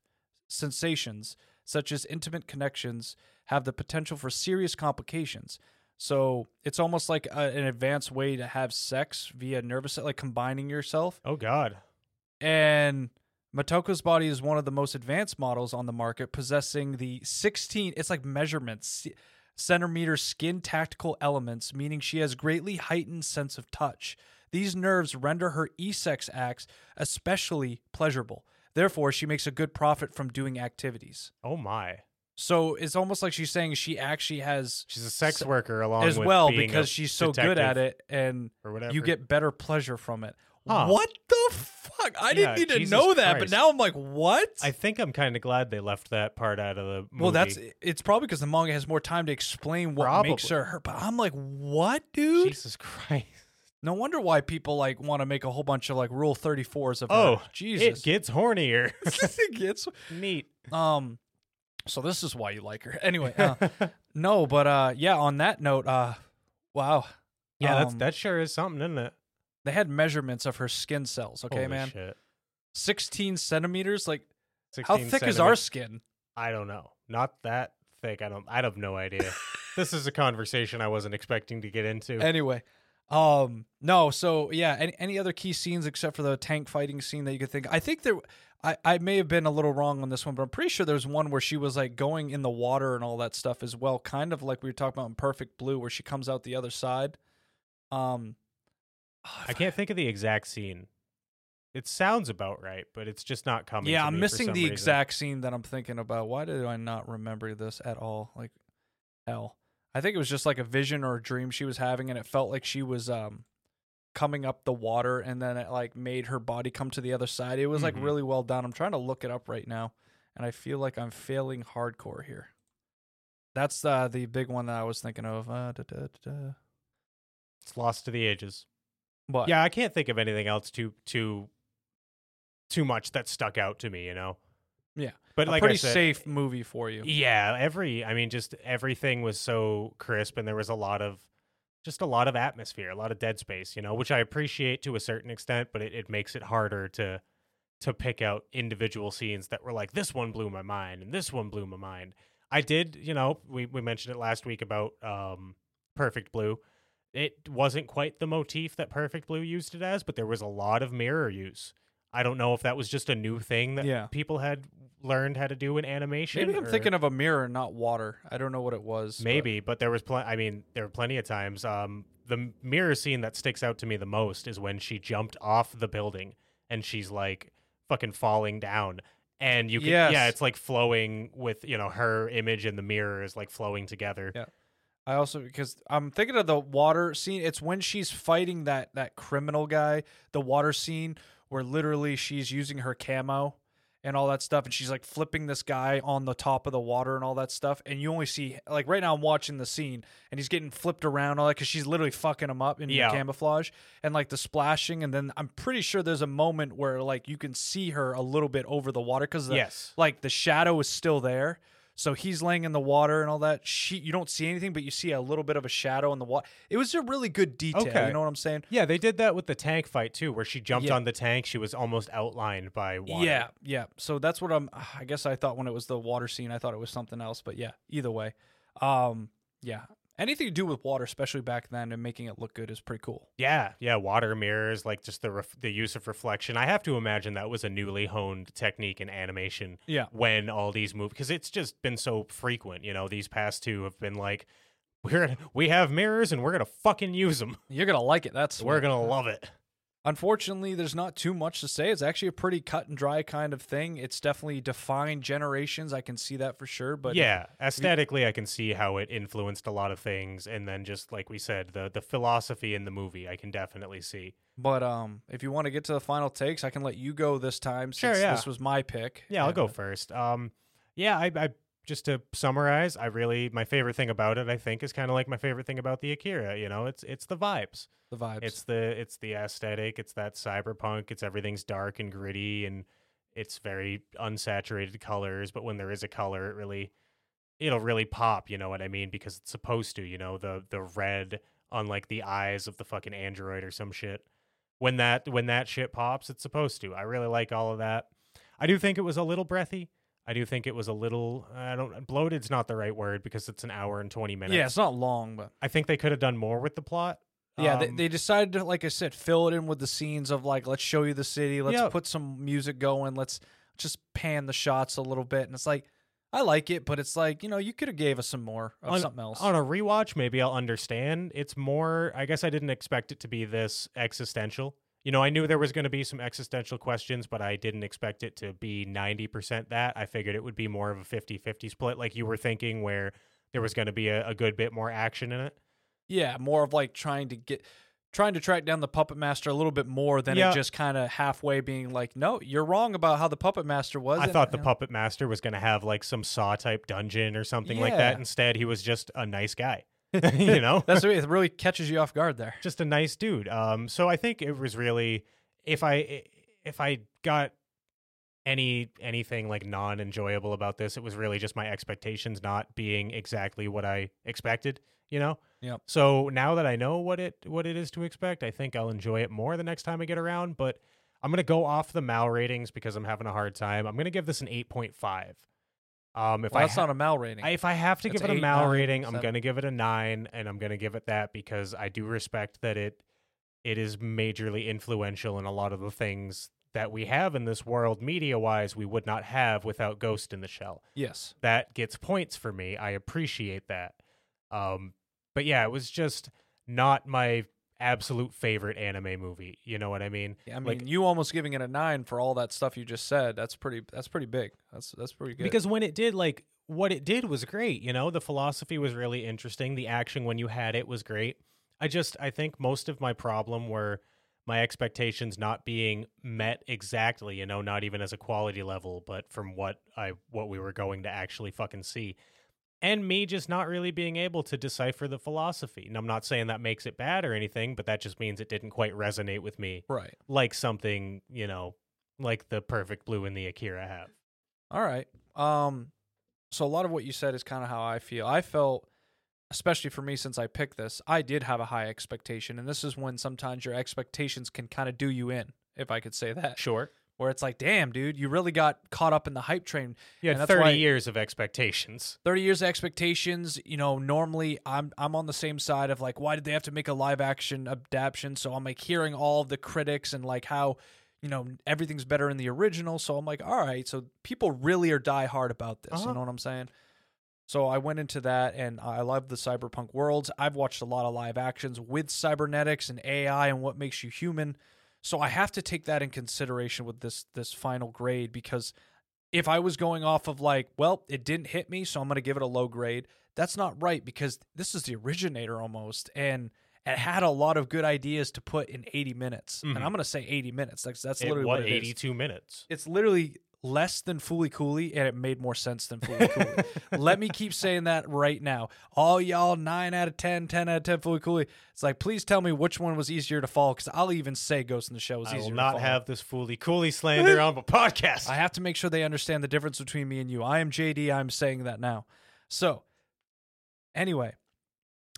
sensations, such as intimate connections, have the potential for serious complications. So it's almost like a, an advanced way to have sex via nervous, like combining yourself oh God. and Motoko's body is one of the most advanced models on the market, possessing the 16, it's like measurements, centimeter skin tactical elements, meaning she has greatly heightened sense of touch. These nerves render her e-sex acts especially pleasurable. Therefore, she makes a good profit from doing activities. Oh my. So it's almost like she's saying she actually has She's a sex worker along as with well because she's so good at it and or whatever. you get better pleasure from it. Huh. What the fuck? I didn't Yeah, need to Jesus know that, but now I'm like, what? I think I'm kind of glad they left that part out of the movie. Well, that's it's probably because the manga has more time to explain what makes Probably. her her. But I'm like, what, dude? Jesus Christ. No wonder why people like want to make a whole bunch of like Rule 34s of Oh, her. Jesus, <laughs> It gets <laughs> hornier. it gets Neat. um. So this is why you like her, anyway. Uh, <laughs> no, but uh, yeah. On that note, uh, wow, yeah, that's um, that sure is something, isn't it? They had measurements of her skin cells. Okay, Holy man, Shit. 16 centimeters. Like, how 16 thick is our skin? I don't know. Not that thick. I don't. I have no idea. <laughs> this is a conversation I wasn't expecting to get into. Anyway, um, no. So yeah, any any other key scenes except for the tank fighting scene that you could think? I think there. I, I may have been a little wrong on this one, but I'm pretty sure there's one where she was like going in the water and all that stuff as well, kind of like we were talking about in Perfect Blue, where she comes out the other side. Um, I can't think of the exact scene. It sounds about right, but it's just not coming. Yeah, to I'm missing the reason. exact scene that I'm thinking about. Why did I not remember this at all? Like, hell, I think it was just like a vision or a dream she was having, and it felt like she was um coming up the water, and then it like made her body come to the other side. It was like Mhm. really well done. I'm trying to look it up right now, and I feel like I'm failing hardcore here. That's uh, the big one that I was thinking of. Uh, da, da, da, da. It's lost to the ages. What? Yeah, I can't think of anything else too too too much that stuck out to me. You know. Yeah. but a like pretty I said, safe movie for you. Yeah, every I mean just everything was so crisp and there was a lot of just a lot of atmosphere, a lot of dead space, you know, which I appreciate to a certain extent, but it, it makes it harder to to pick out individual scenes that were like this one blew my mind and this one blew my mind. I did, you know, we we mentioned it last week about um Perfect Blue. It wasn't quite the motif that Perfect Blue used it as, but there was a lot of mirror use. I don't know if that was just a new thing that Yeah. people had learned how to do in animation. Maybe I'm or- thinking of a mirror, not water. I don't know what it was. Maybe, but there was plenty. I mean, there were plenty of times. Um, the mirror scene that sticks out to me the most is when she jumped off the building and she's like fucking falling down, and you can yeah, it's like flowing with you know her image and the mirror is like flowing together. Yeah. I also because I'm thinking of the water scene. It's when she's fighting that that criminal guy. The water scene where literally she's using her camo and all that stuff, and she's like flipping this guy on the top of the water and all that stuff. And you only see like right now I'm watching the scene, and he's getting flipped around all that because she's literally fucking him up in Yeah. the camouflage and like the splashing. And then I'm pretty sure there's a moment where like you can see her a little bit over the water because Yes. like the shadow is still there. So he's laying in the water and all that. She, you don't see anything, but you see a little bit of a shadow in the water. It was a really good detail. Okay. You know what I'm saying? Yeah, they did that with the tank fight too, where she jumped Yeah. on the tank. She was almost outlined by water. Yeah, yeah. So that's what I'm. I guess I thought when it was the water scene, I thought it was something else. But yeah, either way, um, yeah. Anything to do with water, especially back then, and making it look good is pretty cool. Yeah, yeah, water mirrors, like just the ref- the use of reflection. I have to imagine that was a newly honed technique in animation Yeah, when all these movies because it's just been so frequent. You know, these past two have been like, we're we have mirrors and we're gonna fucking use them. you're gonna like it. That's We're gonna love it. Unfortunately, there's not too much to say. It's actually a pretty cut and dry kind of thing. It's definitely defined generations. I can see that for sure. But yeah, aesthetically, I can see how it influenced a lot of things, and then just like we said, the the philosophy in the movie, I can definitely see. But um, if you want to get to the final takes, I can let you go this time. Sure, yeah. This was my pick. Yeah, I'll And, go first. Um, yeah, I, I just to summarize, I really my favorite thing about it, I think, is kind of like my favorite thing about the Akira. You know, it's it's the vibes. The vibes. It's the it's the aesthetic. It's that cyberpunk. It's everything's dark and gritty, and it's very unsaturated colors. But when there is a color, it really it'll really pop. You know what I mean? Because it's supposed to. You know the the red on like the eyes of the fucking android or some shit. When that when that shit pops, it's supposed to. I really like all of that. I do think it was a little breathy. I do think it was a little. I don't. Bloated's not the right word because it's an hour and twenty minutes. yeah, it's not long, but I think they could have done more with the plot. yeah, they, Um, they decided to, like I said, fill it in with the scenes of like, let's show you the city, let's Yeah. put some music going, let's just pan the shots a little bit, and it's like, I like it, but it's like, you know, you could have gave us some more of on, something else. On a rewatch, maybe I'll understand. It's more, I guess I didn't expect it to be this existential. You know, I knew there was going to be some existential questions, but I didn't expect it to be 90% that. I figured it would be more of a 50 50 split, like you were thinking, where there was going to be a, a good bit more action in it. yeah, more of like trying to get. Trying to track down the puppet master a little bit more than Yeah. it just kind of halfway being like, no, you're wrong about how the puppet master was. I and- thought the you know, puppet master was going to have like some saw type dungeon or something like that. Instead, he was just a nice guy. <laughs> <laughs> you know? That's what it really catches you off guard there. just a nice dude. Um, so I think it was really if I if I got any anything like non enjoyable about this, it was really just my expectations not being exactly what I expected. You know. Yep. So now that I know what it what it is to expect, I think I'll enjoy it more the next time I get around. But I'm gonna go off the Mal ratings because I'm having a hard time. I'm gonna give this an eight point five. Um, if Well, I that's ha- not a Mal rating. I, if I have to That's give it a Mal nine, rating, I'm gonna give it a nine, and I'm gonna give it that because I do respect that it it is majorly influential in a lot of the things that we have in this world, media wise, we would not have without Ghost in the Shell. yes. That gets points for me. I appreciate that. Um, but yeah, it was just not my absolute favorite anime movie. You know what I mean? Yeah, I mean, Like- you almost giving it a nine for all that stuff you just said. That's pretty. That's pretty big. That's that's pretty good. Because when it did, like, what it did was great. You know, the philosophy was really interesting. The action when you had it was great. I just, I think most of my problem were my expectations not being met exactly. You know, not even as a quality level, but from what I, what we were going to actually fucking see. And me just not really being able to decipher the philosophy. And I'm not saying that makes it bad or anything, but that just means it didn't quite resonate with me right. like something, you know, like the perfect blue and the Akira have. All right. Um. So a lot of what you said is kind of how I feel. I felt, especially for me, since I picked this, I did have a high expectation, and this is when sometimes your expectations can kind of do you in, if I could say that. Sure. Where it's like, damn, dude, you really got caught up in the hype train. You had 30 why- years of expectations. 30 years of expectations you know normally i'm i'm on the same side of like why did they have to make a live action adaptation so i'm like hearing all the critics and like how you know everything's better in the original so i'm like all right so people really are die hard about this Uh-huh. you know what i'm saying so i went into that and i love the cyberpunk worlds i've watched a lot of live actions with cybernetics and ai and what makes you human so i have to take that in consideration with this this final grade because if I was going off of like, well, it didn't hit me, so I'm going to give it a low grade, that's not right because this is the originator almost. And it had a lot of good ideas to put in 80 minutes. Mhm. And I'm going to say 80 minutes. That's, that's It- literally what what, it is. 82 minutes. It's literally less than Fooly Cooly, and it made more sense than Fooly Cooly. <laughs> Let me keep saying that right now. All y'all 9 out of 10, 10 out of 10 Fooly Cooly. It's like, please tell me which one was easier to follow because I'll even say Ghost in the Shell was I easier will not have this fooly cooly slander on my <laughs> podcast. I have to make sure they understand the difference between me and you. I am JD. I'm saying that now. So, anyway,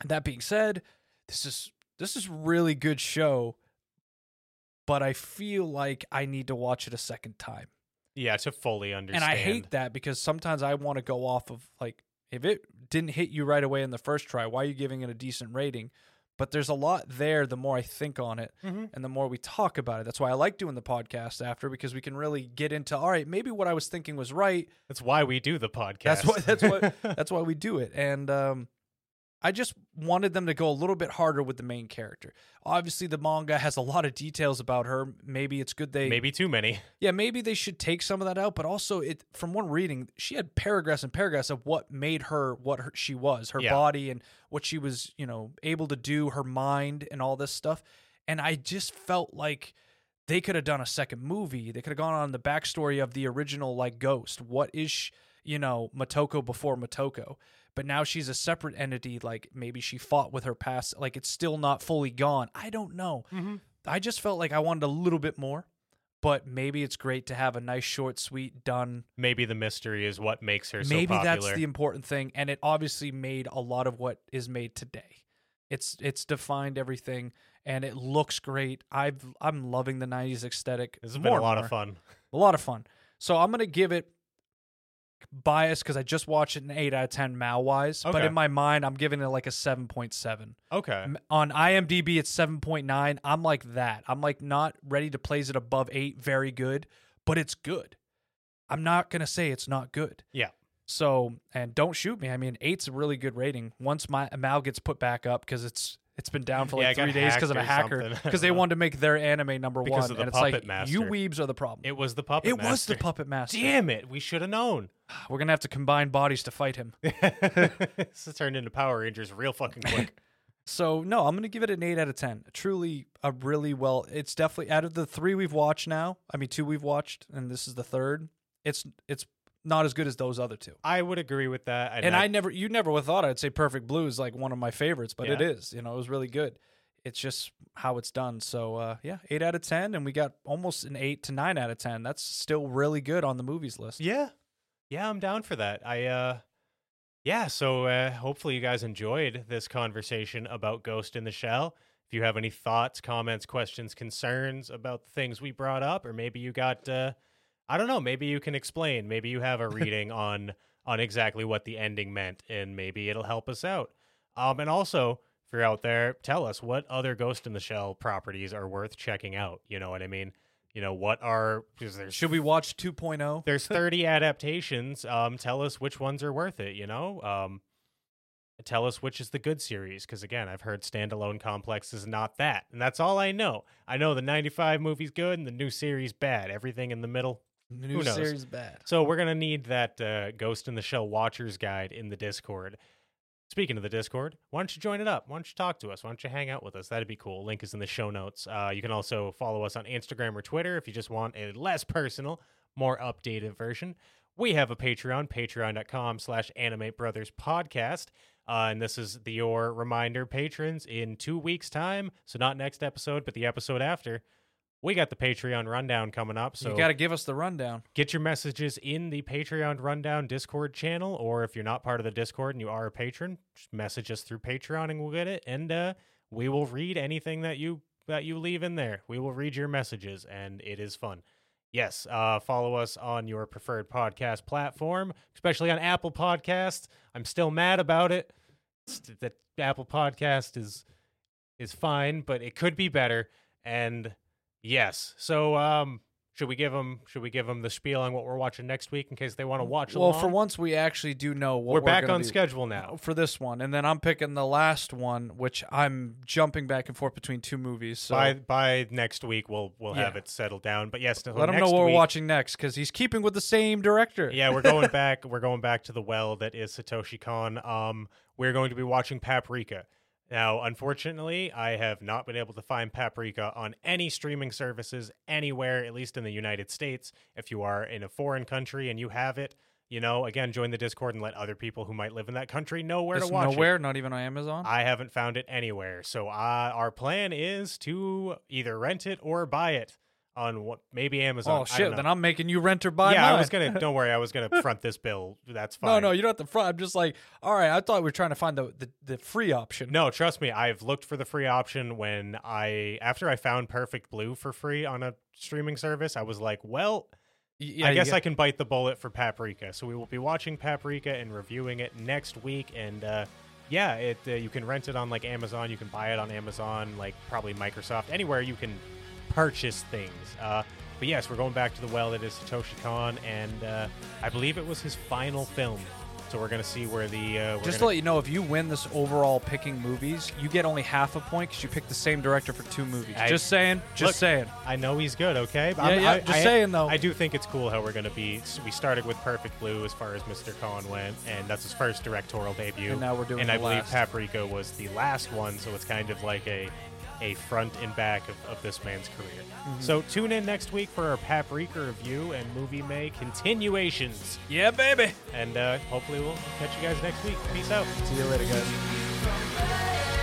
that being said, this is this is really good show, but I feel like I need to watch it a second time. Yeah, to fully understand. And I hate that because sometimes I want to go off of like if it didn't hit you right away in the first try, why are you giving it a decent rating? But there's a lot there the more I think on it Mhm. and the more we talk about it. That's why I like doing the podcast after because we can really get into all right, maybe what I was thinking was right. That's why we do the podcast. That's why that's what that's why we do it. And um I just wanted them to go a little bit harder with the main character. Obviously the manga has a lot of details about her. Maybe it's good they Maybe too many. <laughs> yeah, maybe they should take some of that out, but also it from one reading, she had paragraphs and paragraphs of what made her what her, she was, her Yeah. body and what she was, you know, able to do, her mind and all this stuff. And I just felt like they could have done a second movie. They could have gone on the backstory of the original like Ghost. What is, sh- you know, Motoko before Motoko? But now she's a separate entity. Like maybe she fought with her past. Like it's still not fully gone. I don't know. Mhm. I just felt like I wanted a little bit more, but maybe it's great to have a nice, short, sweet, done. Maybe the mystery is what makes her so maybe popular. that's the important thing, and it obviously made a lot of what is made today. It's it's defined everything, and it looks great. I've I'm loving the '90s aesthetic. More been a lot and of fun. A lot of fun. So I'm gonna give it bias because I just watched it an eight out of ten Mal wise, but in my mind I'm giving it like a seven point seven. Okay. On IMDb it's 7.9. I'm like that. I'm like not ready to place it above 8 very good, but it's good. I'm not going to say it's not good. Yeah. So, and don't shoot me. I mean, 8's a really good rating. Once my Mal gets put back up cuz it's it's been down for Yeah, like it got 3 days because of a hacked or hacker something. <laughs> Because they wanted to make their anime number Because 1 of the and it's like Puppet you Master. weebs are the problem. It was the puppet It was the master. puppet master. Damn it. We should have known. <sighs> We're going to have to combine bodies to fight him. <laughs> this has turned into Power Rangers real fucking quick. <laughs> So no, I'm gonna give it an eight out of ten. Truly a really well. It's definitely out of the three we've watched now. I mean, two we've watched, and this is the third. It's it's not as good as those other two. I would agree with that. And I never, you never would have thought I'd say Perfect Blue is like one of my favorites, but it Yeah. is. You know, it was really good. It's just how it's done. So uh, yeah, eight out of ten, and we got almost an eight to nine out of ten. That's still really good on the movies list. Yeah. Yeah, I'm down for that. I uh yeah, so uh hopefully you guys enjoyed this conversation about Ghost in the Shell. If you have any thoughts, comments, questions, concerns about the things we brought up or maybe you got uh I don't know, maybe you can explain. Maybe you have a reading <laughs> on on exactly what the ending meant and maybe it'll help us out. Um and also if you're out there, tell us what other Ghost in the Shell properties are worth checking out. You know what I mean? You know, what are Should we watch oh? 2.0? <laughs> there's 30 adaptations um tell us which ones are worth it you know um tell us which is the good series because again i've heard standalone complex is not that and that's all i know i know the 95 movie's good and the new series bad everything in the middle The Who knows? series bad. so we're gonna need that uh, ghost in the shell watchers guide in the discord. Speaking of the discord why don't you join it up? Why don't you talk to us? Why don't you hang out with us? That'd be cool. Link is in the show notes. Uh, you can also follow us on instagram or twitter if you just want a less personal more updated version. We have a patreon patreon.com slash animate brothers podcast uh, and this is the your reminder patrons in two weeks time. So not next episode but the episode after we got the patreon rundown coming up so you got to give us the rundown. get your messages in the Patreon Rundown Discord channel, or if you're not part of the Discord and you are a patron, just message us through Patreon and we'll get it, and uh, we will read anything that you that you leave in there. We will read your messages, and it is fun. Yes, uh, follow us on your preferred podcast platform, especially on Apple Podcasts. I'm still mad about it. That Apple Podcast is is fine, but it could be better. And yes, so um, should we give them should we give them the spiel on what we're watching next week in case they want to watch Well, along? for once, we actually do know what we're back gonna on be- schedule now. for this one, and then I'm picking the last one, which I'm jumping back and forth between two movies. So by by next week we'll we'll have it settled down. But yes, so let him know what we're watching next because he's keeping with the same director. Yeah, we're going <laughs> back. We're going back to the well that is Satoshi Kon. Um, we're going to be watching Paprika. Now, unfortunately, I have not been able to find Paprika on any streaming services anywhere, at least in the United States. If you are in a foreign country and you have it, you know, again, join the Discord and let other people who might live in that country know where It's to watch it. nowhere, not even on Amazon. I haven't found it anywhere. So uh, our plan is to either rent it or buy it on what maybe Amazon. oh shit! Then I'm making you rent or buy. yeah, I was gonna. Don't worry, I was gonna <laughs> front this bill. That's fine. No, no, you don't have to front. I'm just like, all right. I thought we were trying to find the the, the free option. No, trust me. I've looked for the free option when I after I found Perfect Blue for free on a streaming service. I was like, well, yeah, I guess I can bite the bullet for Paprika. So we will be watching Paprika and reviewing it next week. And uh, yeah, it uh, you can rent it on like Amazon. You can buy it on Amazon, like probably Microsoft, anywhere you can purchase things. Uh, but yes, we're going back to the well that is Satoshi Kon, and uh, I believe it was his final film. So we're gonna see where the uh, Just to gonna- let you know, if you win this overall picking movies, you get only half a point because you picked the same director for two movies. I- just saying. Just Look, saying. I know he's good, okay? But Yeah, I'm- yeah, I, just I- saying, though. I do think it's cool how we're going to be. We started with Perfect Blue as far as Mr. Kon went, and that's his first directorial debut. And now we're doing And I believe. Paprika was the last one, so it's kind of like a a front and back of, of this man's career. Mm-hmm. So tune in next week for our Paprika review and movie May continuations, Yeah, baby. and uh, hopefully we'll catch you guys next week. Peace out. See you later, guys.